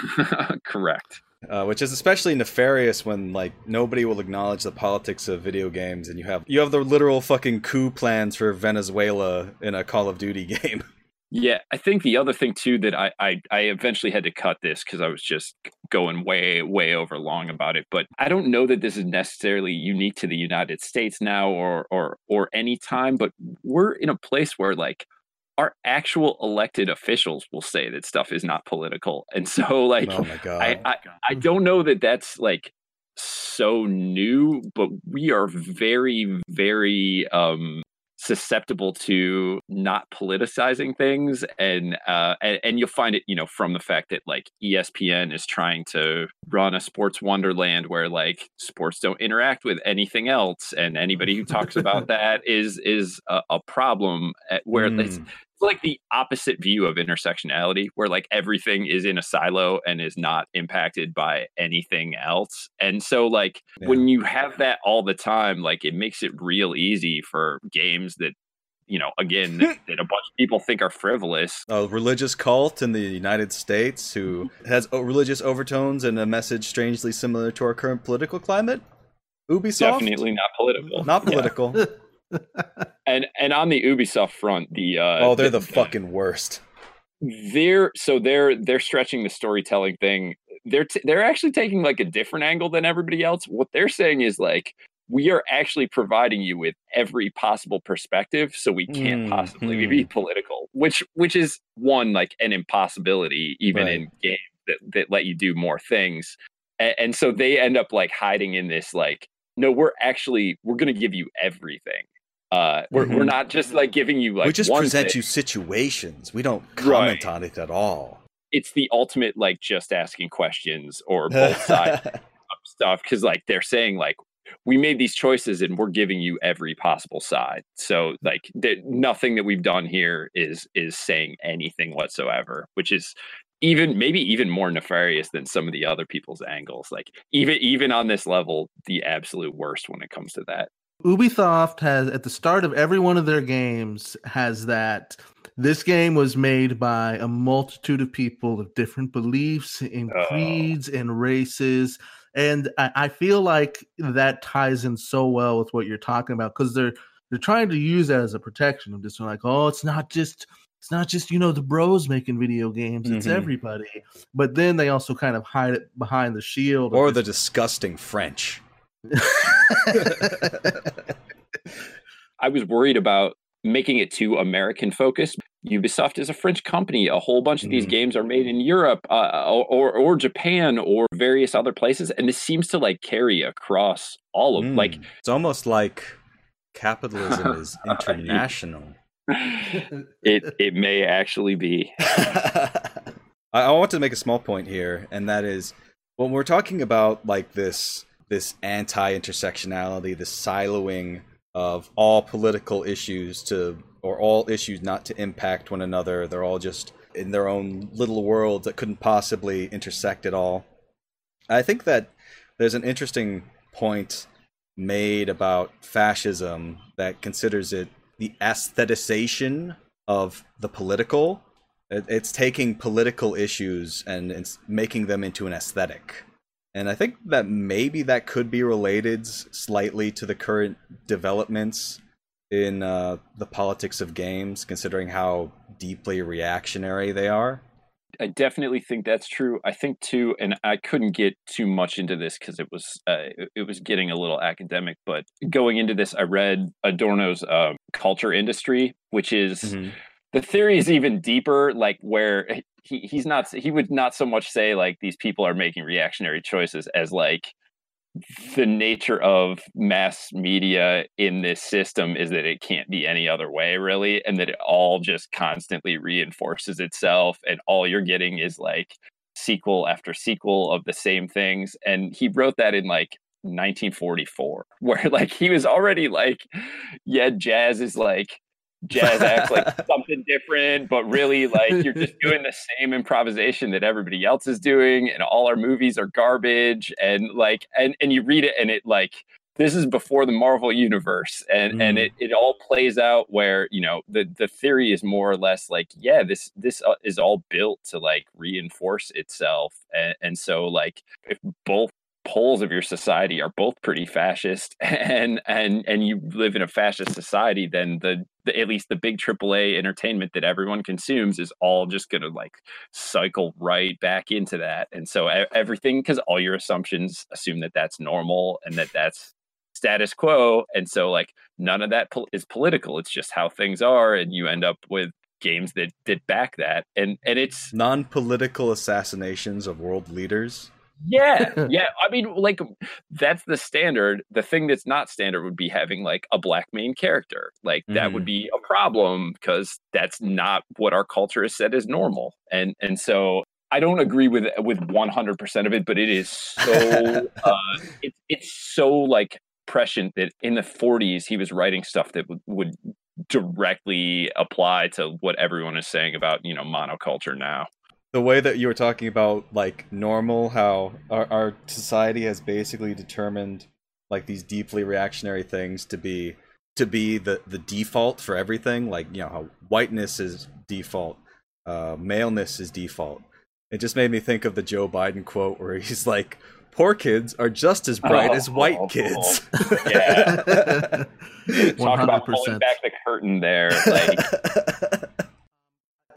[LAUGHS] Correct. Uh, which is especially nefarious when like nobody will acknowledge the politics of video games, and you have you have the literal fucking coup plans for Venezuela in a Call of Duty [LAUGHS] game. Yeah, I think the other thing too that I I, I eventually had to cut this because I was just going way way over long about it. But I don't know that this is necessarily unique to the United States now or or or any time. But we're in a place where like our actual elected officials will say that stuff is not political, and so like oh! I, I I don't know that that's like so new, but we are very very um susceptible to not politicizing things and uh and, and, you'll find it you know from the fact that like espn is trying to run a sports wonderland where like sports don't interact with anything else and anybody who talks about [LAUGHS] that is is a, a problem at, where mm. Like the opposite view of intersectionality where like everything is in a silo and is not impacted by anything else. And so like yeah. when you have that all the time like it makes it real easy for games that you know again that, [LAUGHS] that, a bunch of people think are frivolous. A religious cult in the united states who mm-hmm. has oh, religious overtones and a message strangely similar to our current political climate? Ubisoft? Definitely not political. Not [LAUGHS] political. yeah. [LAUGHS] and and on the Ubisoft front, the uh, oh, they're the, the fucking worst. They're so they're they're stretching the storytelling thing. They're t- they're actually taking like a different angle than everybody else. What they're saying is like we are actually providing you with every possible perspective so we can't mm, possibly mm. be political which which is one like an impossibility even right. in games that, that let you do more things and, and so they end up like hiding in this like no we're actually we're going to give you everything uh, we're, mm-hmm. we're not just like giving you like we just present thing. you situations. We don't comment right. on it at all. It's the ultimate like just asking questions or [LAUGHS] both sides stuff because like they're saying like we made these choices and we're giving you every possible side. So like th- nothing that we've done here is is saying anything whatsoever, which is even maybe even more nefarious than some of the other people's angles. Like even even on this level, the absolute worst when it comes to that. Ubisoft has at the start of every one of their games has that this game was made by a multitude of people of different beliefs and oh. creeds and races. And I, I, feel like that ties in so well with what you're talking about because they're they're trying to use that as a protection of just like, oh, it's not just it's not just you know the bros making video games; it's mm-hmm. everybody. But then they also kind of hide it behind the shield or the disgusting French. I was worried about making it too American focused. Ubisoft is a French company. A whole bunch of these mm. games are made in Europe uh, or or Japan or various other places, and this seems to like carry across all of mm. like. It's almost like capitalism is [LAUGHS] international. [LAUGHS] it it may actually be. [LAUGHS] I want to make a small point here, and that is when we're talking about like this this anti-intersectionality, this siloing of all political issues to or all issues not to impact one another. They're all just in their own little worlds that couldn't possibly intersect at all. I think that there's an interesting point made about fascism that considers it the aestheticization of the political. It's taking political issues and it's making them into an aesthetic. And I think that maybe that could be related slightly to the current developments in uh, the politics of games, considering how deeply reactionary they are. I definitely think that's true. I think too, and I couldn't get too much into this because it was uh, it was getting a little academic. But going into this, I read Adorno's uh, Culture Industry, which is mm-hmm. The theory is even deeper. Like where he he's not he would not so much say like these people are making reactionary choices as like the nature of mass media in this system is that it can't be any other way really and that it all just constantly reinforces itself and all you're getting is like sequel after sequel of the same things and he wrote that in like 1944 [LAUGHS] where like he was already like yeah jazz is like jazz acts like something different, but really like you're just [LAUGHS] doing the same improvisation that everybody else is doing, and all our movies are garbage. And like, and and you read it, and it like this is before the Marvel universe, and mm. and it it all plays out where you know the the theory is more or less like yeah this this uh, is all built to like reinforce itself, and and so like if both poles of your society are both pretty fascist [LAUGHS] and and and you live in a fascist society then the, the at least the big AAA entertainment that everyone consumes is all just going to like cycle right back into that. And so everything cuz all your assumptions assume that that's normal and that that's status quo. And so like none of that is political. It's just how things are and you end up with games that that back that. And and it's non-political assassinations of world leaders Yeah, [LAUGHS] yeah. I mean, like that's the standard. The thing that's not standard would be having like a black main character. Like that would Mhm. be a problem because that's not what our culture has said is normal. And and so I don't agree with with one hundred percent of it, but it is so [LAUGHS] uh, it's it's so like prescient that in the forties he was writing stuff that would, would directly apply to what everyone is saying about you know monoculture now. The way that you were talking about like normal how our, our society has basically determined like these deeply reactionary things to be to be the the default for everything like you know how whiteness is default uh maleness is default it just made me think of the joe biden quote where he's like poor kids are just as bright as white Oh, kids Yeah. [LAUGHS] Talk about pulling 100%. back the curtain there. Like, [LAUGHS]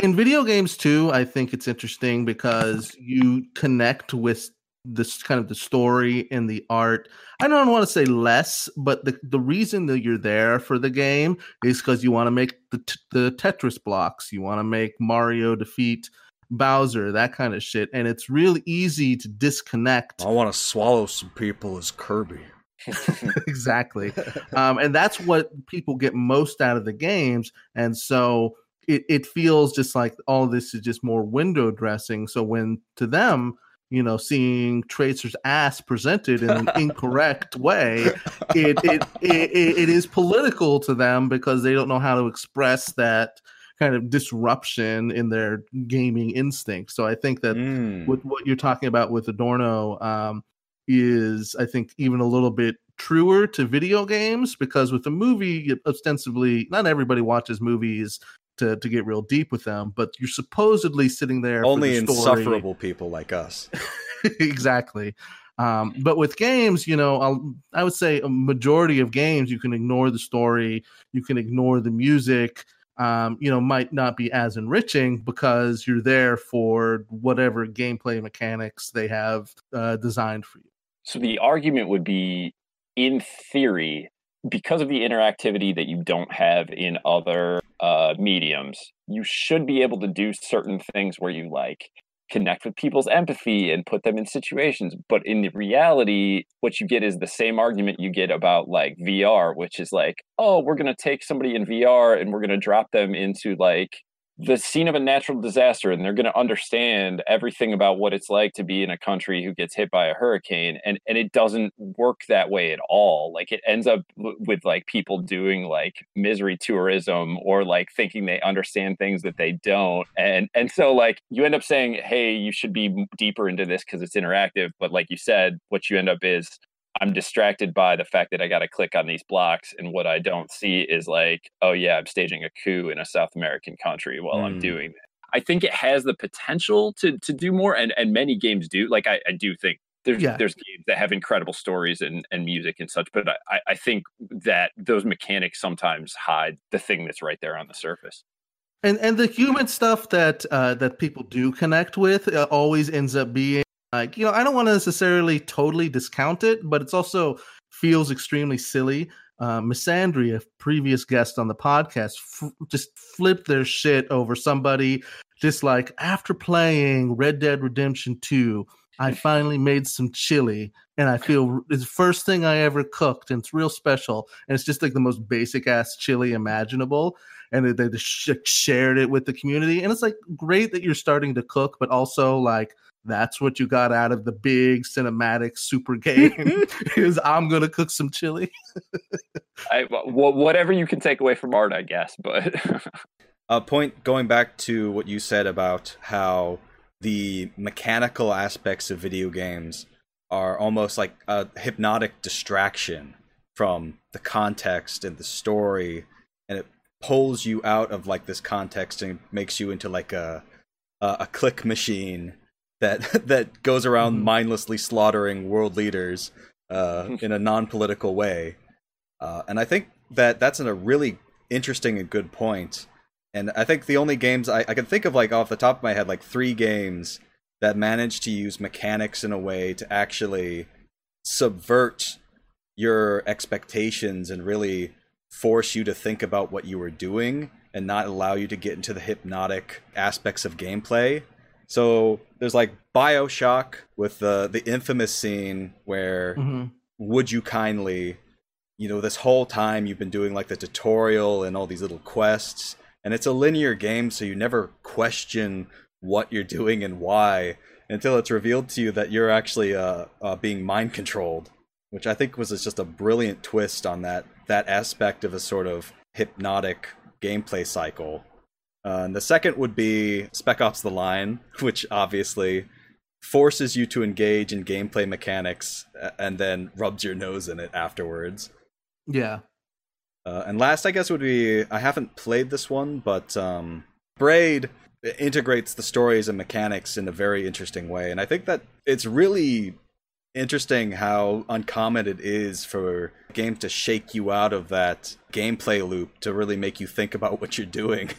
in video games too i think it's interesting because you connect with this kind of the story and the art. I don't want to say less but the, the reason that you're there for the game is because you want to make the, t- the tetris blocks. You want to make mario defeat bowser that kind of shit and it's really easy to disconnect. I want to swallow some people as kirby. [LAUGHS] [LAUGHS] Exactly. Um, and that's what people get most out of the games and so it, it feels just like all this is just more window dressing so when to them you know seeing tracer's ass presented in an incorrect [LAUGHS] way it it, it it is political to them because they don't know how to express that kind of disruption in their gaming instinct so i think that Mm. with what you're talking about with Adorno um, is, I think, even a little bit truer to video games because with the movie, ostensibly, not everybody watches movies to, to get real deep with them, but you're supposedly sitting there. for only the story. insufferable people like us [LAUGHS] exactly. Um, but with games, you know, I'll, I would say a majority of games, you can ignore the story, you can ignore the music. Um, you know, might not be as enriching because you're there for whatever gameplay mechanics they have uh, designed for you. so the argument would be, in theory, because of the interactivity that you don't have in other uh, mediums, you should be able to do certain things where you like connect with people's empathy and put them in situations. But in the reality, what you get is the same argument you get about like VR, which is like, oh, we're going to take somebody in VR and we're going to drop them into like the scene of a natural disaster and they're going to understand everything about what it's like to be in a country who gets hit by a hurricane and and it doesn't work that way at all. Like it ends up with like people doing like misery tourism or like thinking they understand things that they don't and and so like you end up saying hey you should be deeper into this because it's interactive but like you said what you end up is I'm distracted by the fact that I got to click on these blocks, and what I don't see is like, oh yeah, I'm staging a coup in a South American country while I'm Hmm. doing that. I think it has the potential to to do more, and and many games do. Like I, I do think there's Yeah. there's games that have incredible stories and and music and such, but I- I I think that those mechanics sometimes hide the thing that's right there on the surface. and and the human stuff that uh, that people do connect with uh, always ends up being like you know I don't want to necessarily totally discount it, but it's also feels extremely silly. Uh, Missandry, a previous guest on the podcast, f- just flipped their shit over somebody just like after playing Red Dead Redemption Two. I [LAUGHS] finally made some chili, and I feel it's the first thing I ever cooked, and it's real special. And it's just like the most basic ass chili imaginable and they, they just sh- shared it with the community. And it's like great that you're starting to cook, but also like that's what you got out of the big cinematic super game [LAUGHS] is I'm gonna cook some chili. I wh- whatever you can take away from art, I guess, but [LAUGHS] A point going back to what you said about how the mechanical aspects of video games are almost like a hypnotic distraction from the context and the story, and it pulls you out of like this context and makes you into like a a, a click machine that [LAUGHS] that goes around Mhm. mindlessly slaughtering world leaders uh, [LAUGHS] in a non-political way. Uh, and I think that that's in a really interesting and good point. And I think the only games I, I can think of, like off the top of my head, like three games that manage to use mechanics in a way to actually subvert your expectations and really force you to think about what you were doing and not allow you to get into the hypnotic aspects of gameplay. So there's like Bioshock with the the infamous scene where hmm would you kindly you know this whole time you've been doing like the tutorial and all these little quests and it's a linear game so you never question what you're doing and why until it's revealed to you that you're actually uh, uh, being mind controlled which i think was just a brilliant twist on that that aspect of a sort of hypnotic gameplay cycle uh, and the second would be spec ops the line [LAUGHS] which obviously forces you to engage in gameplay mechanics and then rubs your nose in it afterwards. Yeah. Uh, and last, I guess, would be I haven't played this one, but um, Braid integrates the stories and mechanics in a very interesting way. And I think that it's really interesting how uncommon it is for a game to shake you out of that gameplay loop to really make you think about [LAUGHS] what you're doing.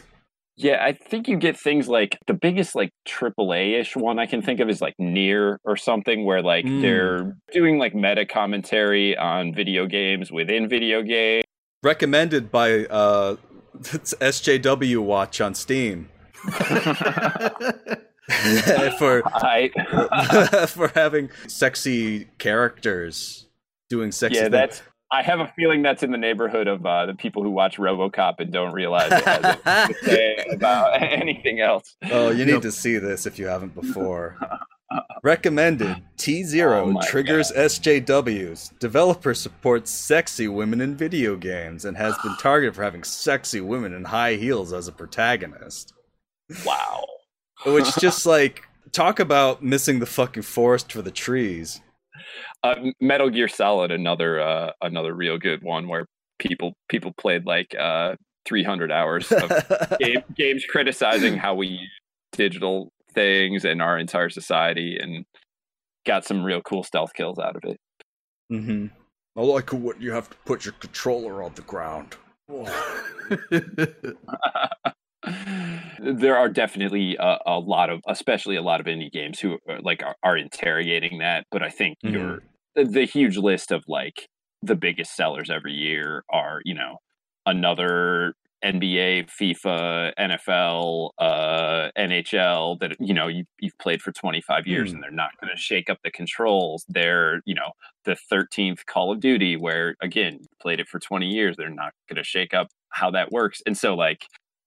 Yeah, I think you get things like the biggest like AAA ish one I can think of is like NieR or something where like Mm. they're doing like meta commentary on video games within video games. Recommended by uh, [LAUGHS] it's SJW Watch on Steam [LAUGHS] for [LAUGHS] I for having sexy characters doing sexy yeah, things. that's I have a feeling that's in the neighborhood of uh, the people who watch RoboCop and don't realize it has anything to [LAUGHS] say about anything else. Oh, you need Yep. to see this if you haven't before. Recommended [LAUGHS] T Oh Zero my triggers SJWs. Developer supports sexy women in video games and has been targeted for having sexy women in high heels as a protagonist. Wow. Which just like talk about missing the fucking forest for the trees. Uh, Metal Gear Solid, another uh, another real good one where people people played like uh, 300 hours of [LAUGHS] game, games criticizing how we use digital things in our entire society and got some real cool stealth kills out of it. Mm-hmm. I like it when you have to put your controller on the ground. [LAUGHS] [LAUGHS] there are definitely a, a lot of especially a lot of indie games who are, like are, are interrogating that but i think Mhm. your the, huge list of like the biggest sellers every year are you know another nba fifa nfl uh nhl that you know you, you've played for 25 years Hmm. and they're not going to shake up the controls they're you know the 13th call of duty where again played it for 20 years they're not going to shake up how that works and so like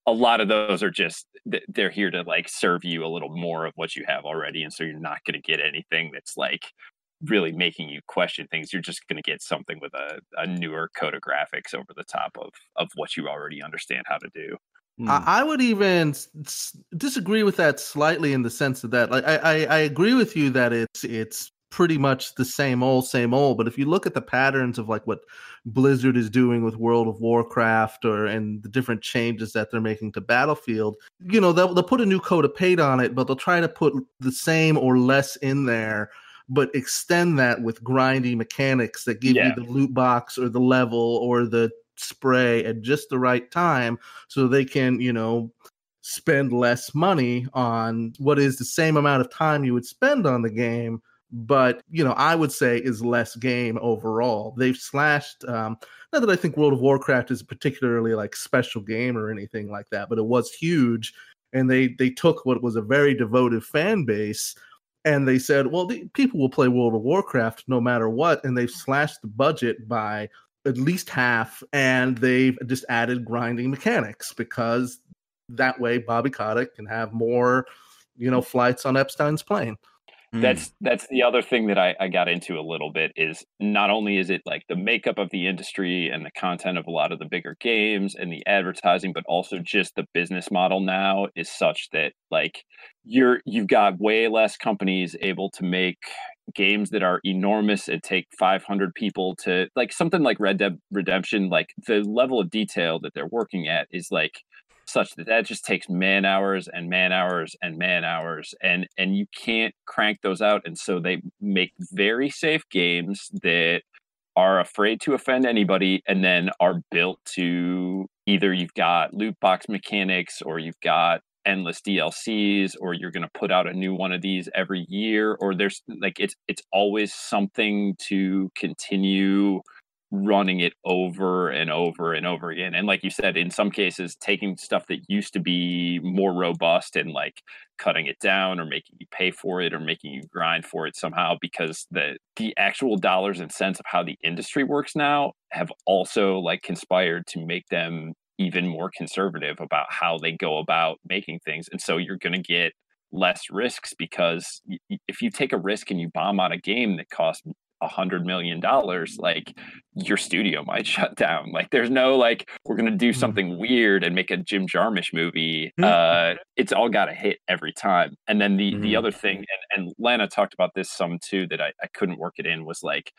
a lot of those are just they're here to like serve you a little more of what you have already and so you're not going to get anything that's like really making you question things you're just going to get something with a, a newer code of graphics over the top of of what you already understand how to do Hmm. I, I would even s- s- disagree with that slightly in the sense of that, like I, I, I agree with you that it's it's pretty much the same old, same old. But if you look at the patterns of like what Blizzard is doing with World of Warcraft or and the different changes that they're making to Battlefield, you know, they'll, they'll put a new coat of paint on it, but they'll try to put the same or less in there. But extend that with grindy mechanics that give Yeah. you the loot box or the level or the spray at just the right time so they can you know spend less money on what is the same amount of time you would spend on the game but you know i would say is less game overall they've slashed um not that i think world of warcraft is a particularly like special game or anything like that but it was huge and they they took what was a very devoted fan base and they said well the, people will play world of warcraft no matter what and they've slashed the budget by at least half, and they've just added grinding mechanics because that way Bobby Kotick can have more, you know, flights on Epstein's plane. Hmm. that's that's the other thing that I, I got into a little bit is not only is it like the makeup of the industry and the content of a lot of the bigger games and the advertising but also just the business model now is such that like you're you've got way less companies able to make games that are enormous and take 500 people to like something like red dead redemption like the level of detail that they're working at is like such that that just takes man hours and man hours and man hours and and you can't crank those out and so they make very safe games that are afraid to offend anybody and then are built to either you've got loot box mechanics or you've got endless DLCs or you're going to put out a new one of these every year or there's like it's it's always something to continue running it over and over and over again. And like you said, in some cases, taking stuff that used to be more robust and like cutting it down or making you pay for it or making you grind for it somehow because the the actual dollars and cents of how the industry works now have also like conspired to make them even more conservative about how they go about making things. And so you're going to get less risks because if you take a risk and you bomb out a game that costs a hundred million dollars, like your studio might [LAUGHS] shut down. Like there's no like we're gonna do hmm. something weird and make a Jim Jarmusch movie. Hmm. Uh, it's all got to hit every time. And then the mm-hmm. the other thing, and, and Lana talked about this some too that I, I couldn't work it in was like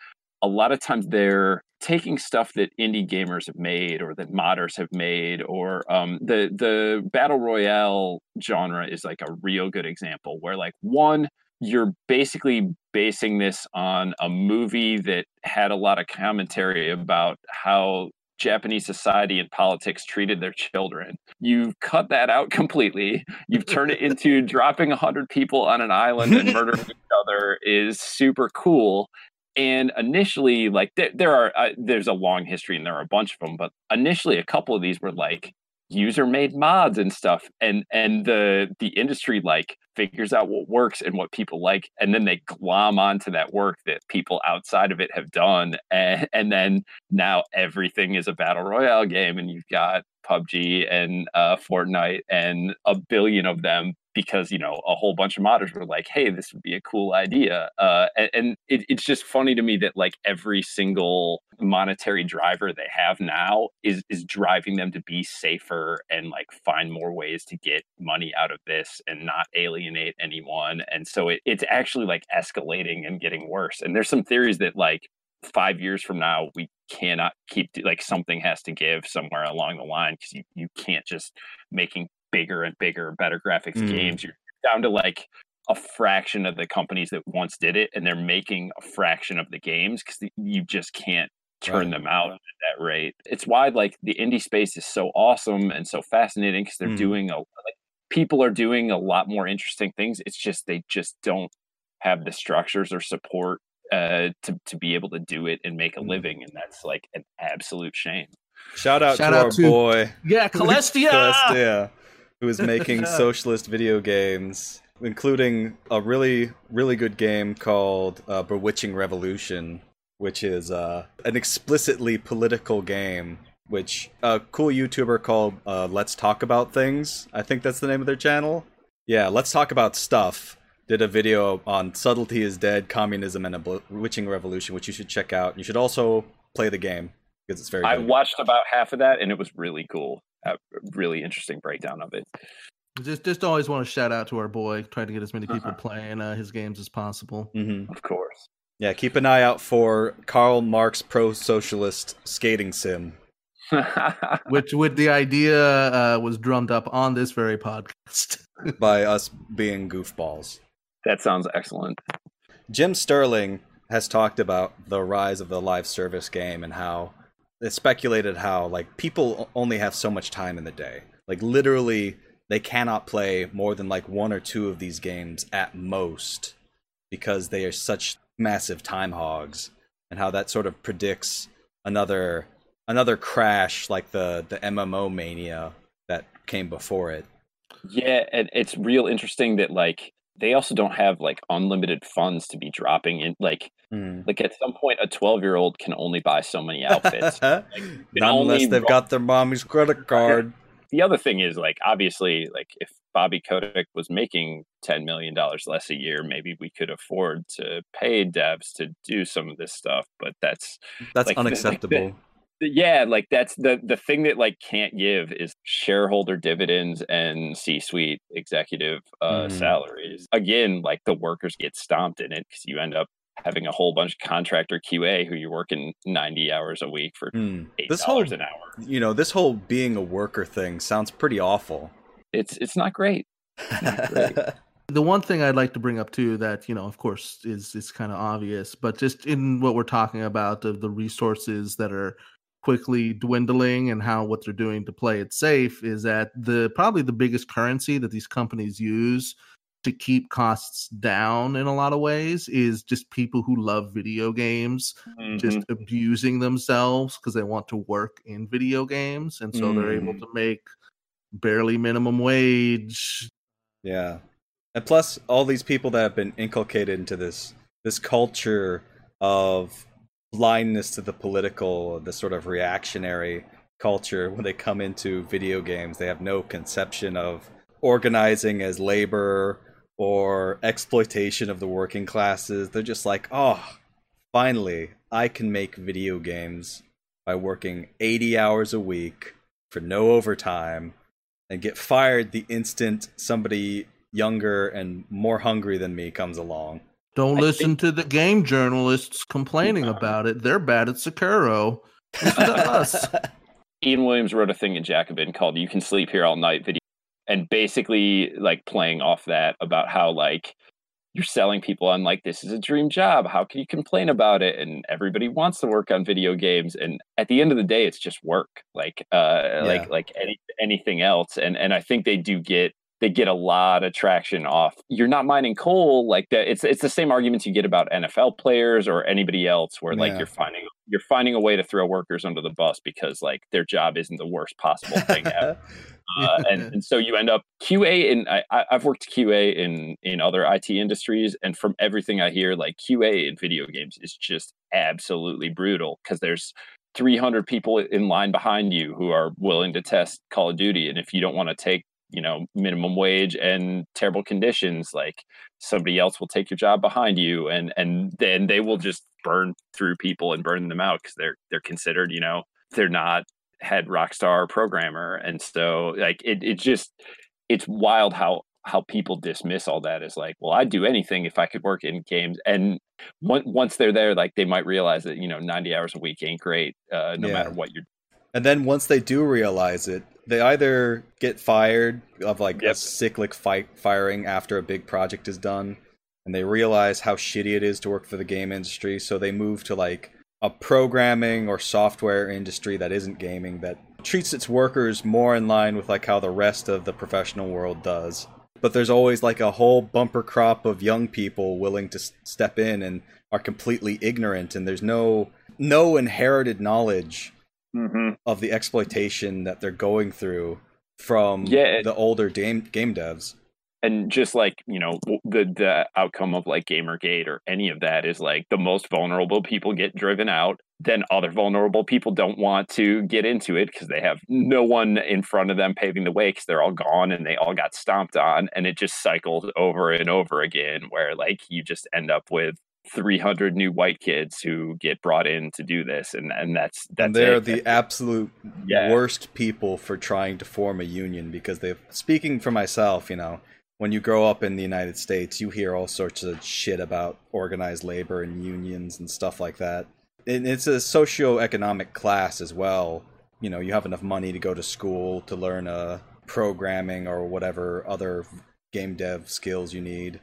a lot of times they're taking stuff that indie gamers have made or that modders have made or um, the the battle royale genre is like a real good example where like one you're basically basing this on a movie that had a lot of commentary about how Japanese society and politics treated their children. You've cut that out [LAUGHS] completely. You've turned it into [LAUGHS] dropping 100 people on an island and murdering [LAUGHS] each other is super cool. And initially, like there, there are, uh, there's a long history and there are a bunch of them, but initially, a couple of these were like, user made mods and stuff and and the the industry like figures out what works and what people like and then they glom onto that work that people outside of it have done and, and then now everything is a battle royale game and you've got PUBG and uh, Fortnite and a billion of them because you know a whole bunch of modders were like hey this would be a cool idea. Uh, and, and it, it's just funny to me that like every single monetary driver they have now is is driving them to be safer and like find more ways to get money out of this and not alienate anyone and so it, it's actually like escalating and getting worse and there's some theories that like five years from now we cannot keep like something has to give somewhere along the line because you, you can't just making bigger and bigger, better graphics mm. games. You're down to like a fraction of the companies that once did it, and they're making a fraction of the games because you just can't turn right. them out at that rate. It's why like the indie space is so awesome and so fascinating because they're mm. doing a like people are doing a lot more interesting things. It's just they just don't have the structures or support uh, to to be able to do it and make a mm. living, and that's like an absolute shame. Shout out Shout to out our to, boy, yeah, [LAUGHS] Celestia. Celestia who is making [LAUGHS] socialist video games, including a really, really good game called uh, Bewitching Revolution, which is uh, an explicitly political game. Which a cool YouTuber called uh, Let's Talk About Things, I think that's the name of their channel. Yeah, Let's Talk About Stuff did a video on Subtlety is Dead, Communism, and a Bewitching Revolution, which you should check out. You should also play the game because it's very. I watched about half of that, and it was really cool a really interesting breakdown of it. Just, just always want to shout out to our boy, trying to get as many people uh-huh. playing uh, his games as possible. Mm-hmm. Of course. Yeah, keep an eye out for Karl Marx pro socialist skating sim. [LAUGHS] Which, with the idea, uh, was drummed up on this very podcast [LAUGHS] by us being goofballs. That sounds excellent. Jim Sterling has talked about the rise of the live service game and how it speculated how like people only have so much time in the day. Like literally they cannot play more than like one or two of these games at most because they are such massive time hogs and how that sort of predicts another another crash like the the MMO mania that came before it. Yeah, and it's real interesting that like they also don't have like unlimited funds to be dropping in like mm. like at some point a 12 year old can only buy so many outfits. [LAUGHS] Like, unless they've got their mommy's credit [LAUGHS] card. The other thing is like obviously like if bobby kotick was making 10 million dollars less a year maybe we could afford to pay devs to do some of this stuff but that's that's like, [LAUGHS] unacceptable yeah like that's the the thing that like can't give is shareholder dividends and c-suite executive uh mm. salaries again like the workers get stomped in it because you end up having a whole bunch of contractor qa who you're working 90 hours a week for mm. this whole an hour you know this whole being a worker thing sounds pretty awful it's it's not great, it's not great. [LAUGHS] The one thing I'd like to bring up too, that you know, of course, is is kind of obvious, but just in what we're talking about of the resources that are quickly dwindling and how what they're doing to play it safe is that the probably the biggest currency that these companies use to keep costs down in a lot of ways is just people who love video games Mhm. just abusing themselves because they want to work in video games and so they're able Mm. to make barely minimum wage Yeah. And plus all these people that have been inculcated into this this culture of blindness to the political, the sort of reactionary culture when they come into video games, they have no conception of organizing as labor or exploitation of the working classes. They're just like, "Oh, finally, I can make video games by working 80 hours a week for no overtime and get fired the instant somebody younger and more hungry than me comes along. Don't I listen to the game journalists complaining about it. They're bad at to us. [LAUGHS] Ian Williams wrote a thing in Jacobin called "You Can Sleep Here All Night" video, and basically like playing off that about how like you're selling people on like this is a dream job. How can you complain about it? And everybody wants to work on video games, and at the end of the day, it's just work, like uh, like like any anything else. And and I think they do get they get a lot of traction off. You're not mining coal like that. It's it's the same arguments you get about NFL players or anybody else, where like Yeah. you're finding you're finding a way to throw workers under the bus because like their job isn't the worst possible thing ever. [LAUGHS] Uh, and, and so you end up QA in I, I- I've worked QA in in other IT industries, and from everything I hear, like QA in video games is just absolutely brutal because there's 300 people in line behind you who are willing to test Call of Duty, and if you don't want to take you know minimum wage and terrible conditions, like somebody else will take your job behind you, and and then they will just burn through people and burn them out because they're they're considered you know they're not head rockstar programmer and so like it, it just it's wild how how people dismiss all that as like well i'd do anything if i could work in games and once once they're there like they might realize that you know 90 hours a week ain't great uh, no Yeah. matter what you're And then once they do realize it, they either get fired of like a cyclic fight firing after a big project is done, and they realize how shitty it is to work for the game industry, so they move to like a programming or software industry that isn't gaming that treats its workers more in line with like how the rest of the professional world does. But there's always like a whole bumper crop of young people willing to s- step in and are completely ignorant and there's no no inherited knowledge Mm-hmm. of the exploitation that they're going through from Yeah. the older game game devs. and just like you know the the outcome of like gamergate or any of that is like the most vulnerable people get driven out then other vulnerable people don't want to get into it because they have no one in front of them paving the way because they're all gone and they all got stomped on and it just cycles over and over again where like you just end up with 300 new white kids who get brought in to do this and and that's that's and they're it. the absolute Yeah. worst people for trying to form a union because they've speaking for myself, you know, when you grow up in the United States, you hear all sorts of shit about organized labor and unions and stuff like that. And it's a socioeconomic class as well. You know, you have enough money to go to school to learn uh, programming or whatever other game dev skills you need.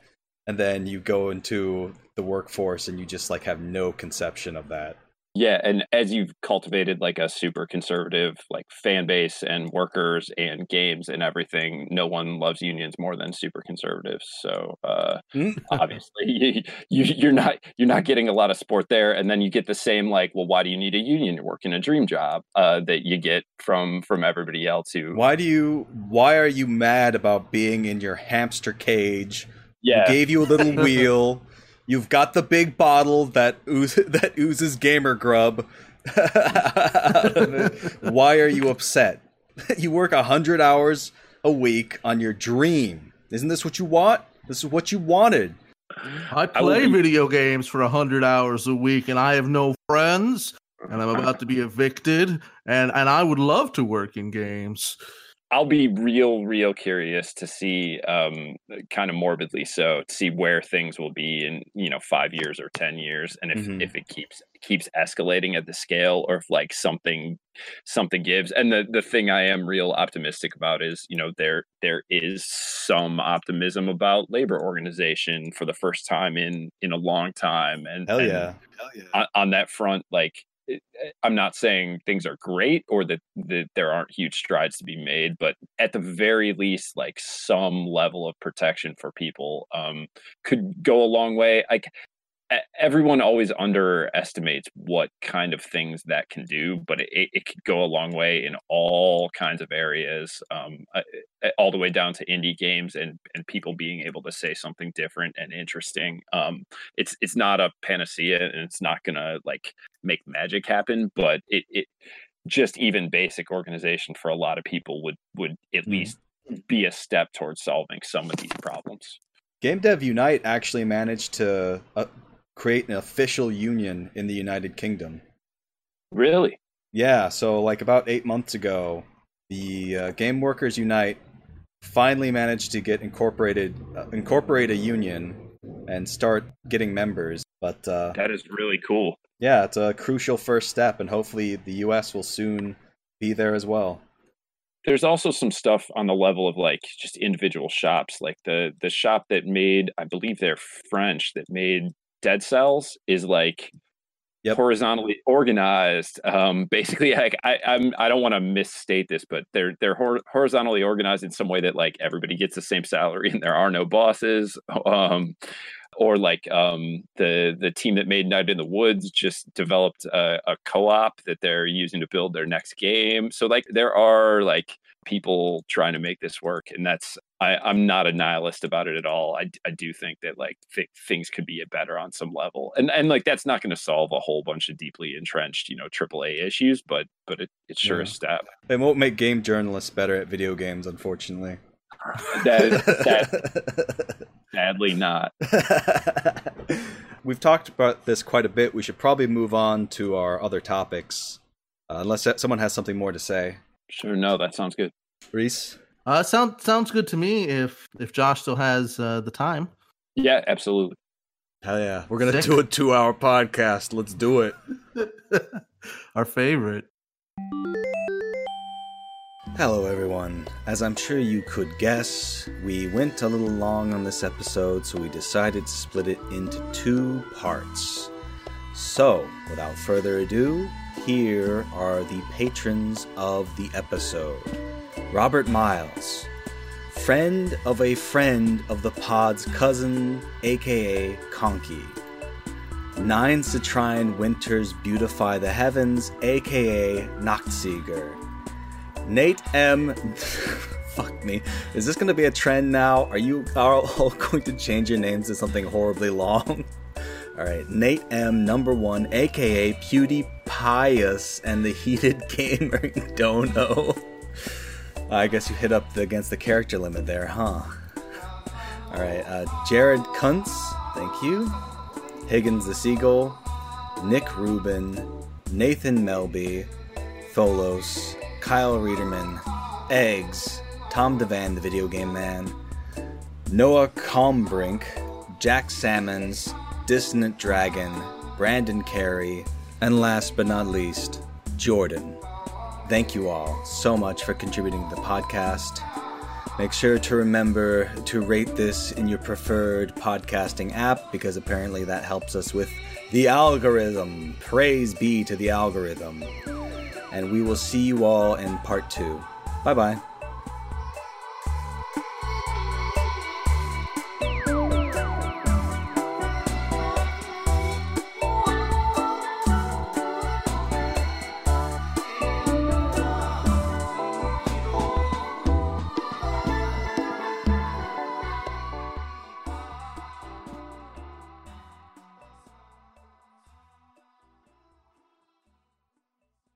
And then you go into the workforce and you just like have no conception of that. Yeah, and as you've cultivated like a super conservative like fan base and workers and games and everything, no one loves unions more than super conservatives. So uh, Mm. [LAUGHS] obviously, you, you you're not you're not getting a lot of support there, and then you get the same like, well, why do you need a union? You're working a dream job uh, that you get from from everybody else who Why do you? Why are you mad about being in your hamster cage? yeah gave you a little [LAUGHS] wheel. You've got the big bottle that ooze, [LAUGHS] that oozes gamer grub. [LAUGHS] Why are you upset? [LAUGHS] You work a hundred hours a week on your dream. Isn't this what you want? This is what you wanted. I I play be- video games for a 100 hours a week and I have no friends and I'm about to be evicted and and I would love to work in games. I'll be real, real curious to see, um, kind of morbidly so, to see where things will be in you know five years or ten years, and if Mhm. if it keeps keeps escalating at the scale, or if like something something gives. And the the thing I am real optimistic about is you know there there is some optimism about labor organization for the first time in in a long time, and Hell and yeah. on, on that front, like I'm not saying things are great or that, that there aren't huge strides to be made, but at the very least, like some level of protection for people um, could go a long way. Like everyone always underestimates what kind of things that can do, but it, it could go a long way in all kinds of areas, um, all the way down to indie games and and people being able to say something different and interesting. Um, it's it's not a panacea and it's not gonna like make magic happen, but it it just even basic organization for a lot of people would would at mm. least be a step towards solving some of these problems. Game Dev Unite actually managed to uh, create an official union in the United Kingdom. Really? Yeah. So, like about eight months ago, the uh, Game Workers Unite finally managed to get incorporated, uh, incorporate a union, and start getting members. But uh, that is really cool. Yeah, it's a crucial first step, and hopefully the U.S. will soon be there as well. There's also some stuff on the level of like just individual shops, like the the shop that made, I believe they're French, that made Dead Cells is like yep. horizontally organized. Um, [LAUGHS] basically, like I, I'm I don't want to misstate this, but they're they're hor- horizontally organized in some way that like everybody gets the same salary and there are no bosses. [LAUGHS] Um, or like um, the the team that made Night in the Woods just developed a, a co-op that they're using to build their next game. So like there are like people trying to make this work and that's I, i'm not a nihilist about it at all i, I do think that like th- things could be better on some level and and like that's not going to solve a whole bunch of deeply entrenched you know aaa issues but but it, it's sure yeah. a step it won't make game journalists better at video games unfortunately that, that [LAUGHS] sadly not [LAUGHS] we've talked about this quite a bit we should probably move on to our other topics uh, unless someone has something more to say Sure. No, that sounds good. Reese. Uh, sounds sounds good to me. If if Josh still has uh, the time. Yeah, absolutely. Hell yeah, we're gonna Sick. do a two-hour podcast. Let's do it. [LAUGHS] Our favorite. Hello, everyone. As I'm sure you could guess, we went a little long on this episode, so we decided to split it into two parts. So, without further ado, here are the patrons of the episode Robert Miles, friend of a friend of the pod's cousin, aka Conky. Nine Citrine Winters Beautify the Heavens, aka Nachtsieger. Nate M. [LAUGHS] Fuck me. Is this going to be a trend now? Are you [LAUGHS] all going to change your names to something horribly long? [LAUGHS] All right, Nate M, number one, aka PewDiePius and the Heated Gamer Dono. I guess you hit up the, against the character limit there, huh? All right, uh, Jared Kuntz, thank you. Higgins the Seagull, Nick Rubin, Nathan Melby, Tholos, Kyle Reederman, Eggs, Tom Devan, the video game man, Noah Combrink, Jack Salmons, Dissonant Dragon, Brandon Carey, and last but not least, Jordan. Thank you all so much for contributing to the podcast. Make sure to remember to rate this in your preferred podcasting app because apparently that helps us with the algorithm. Praise be to the algorithm. And we will see you all in part two. Bye bye.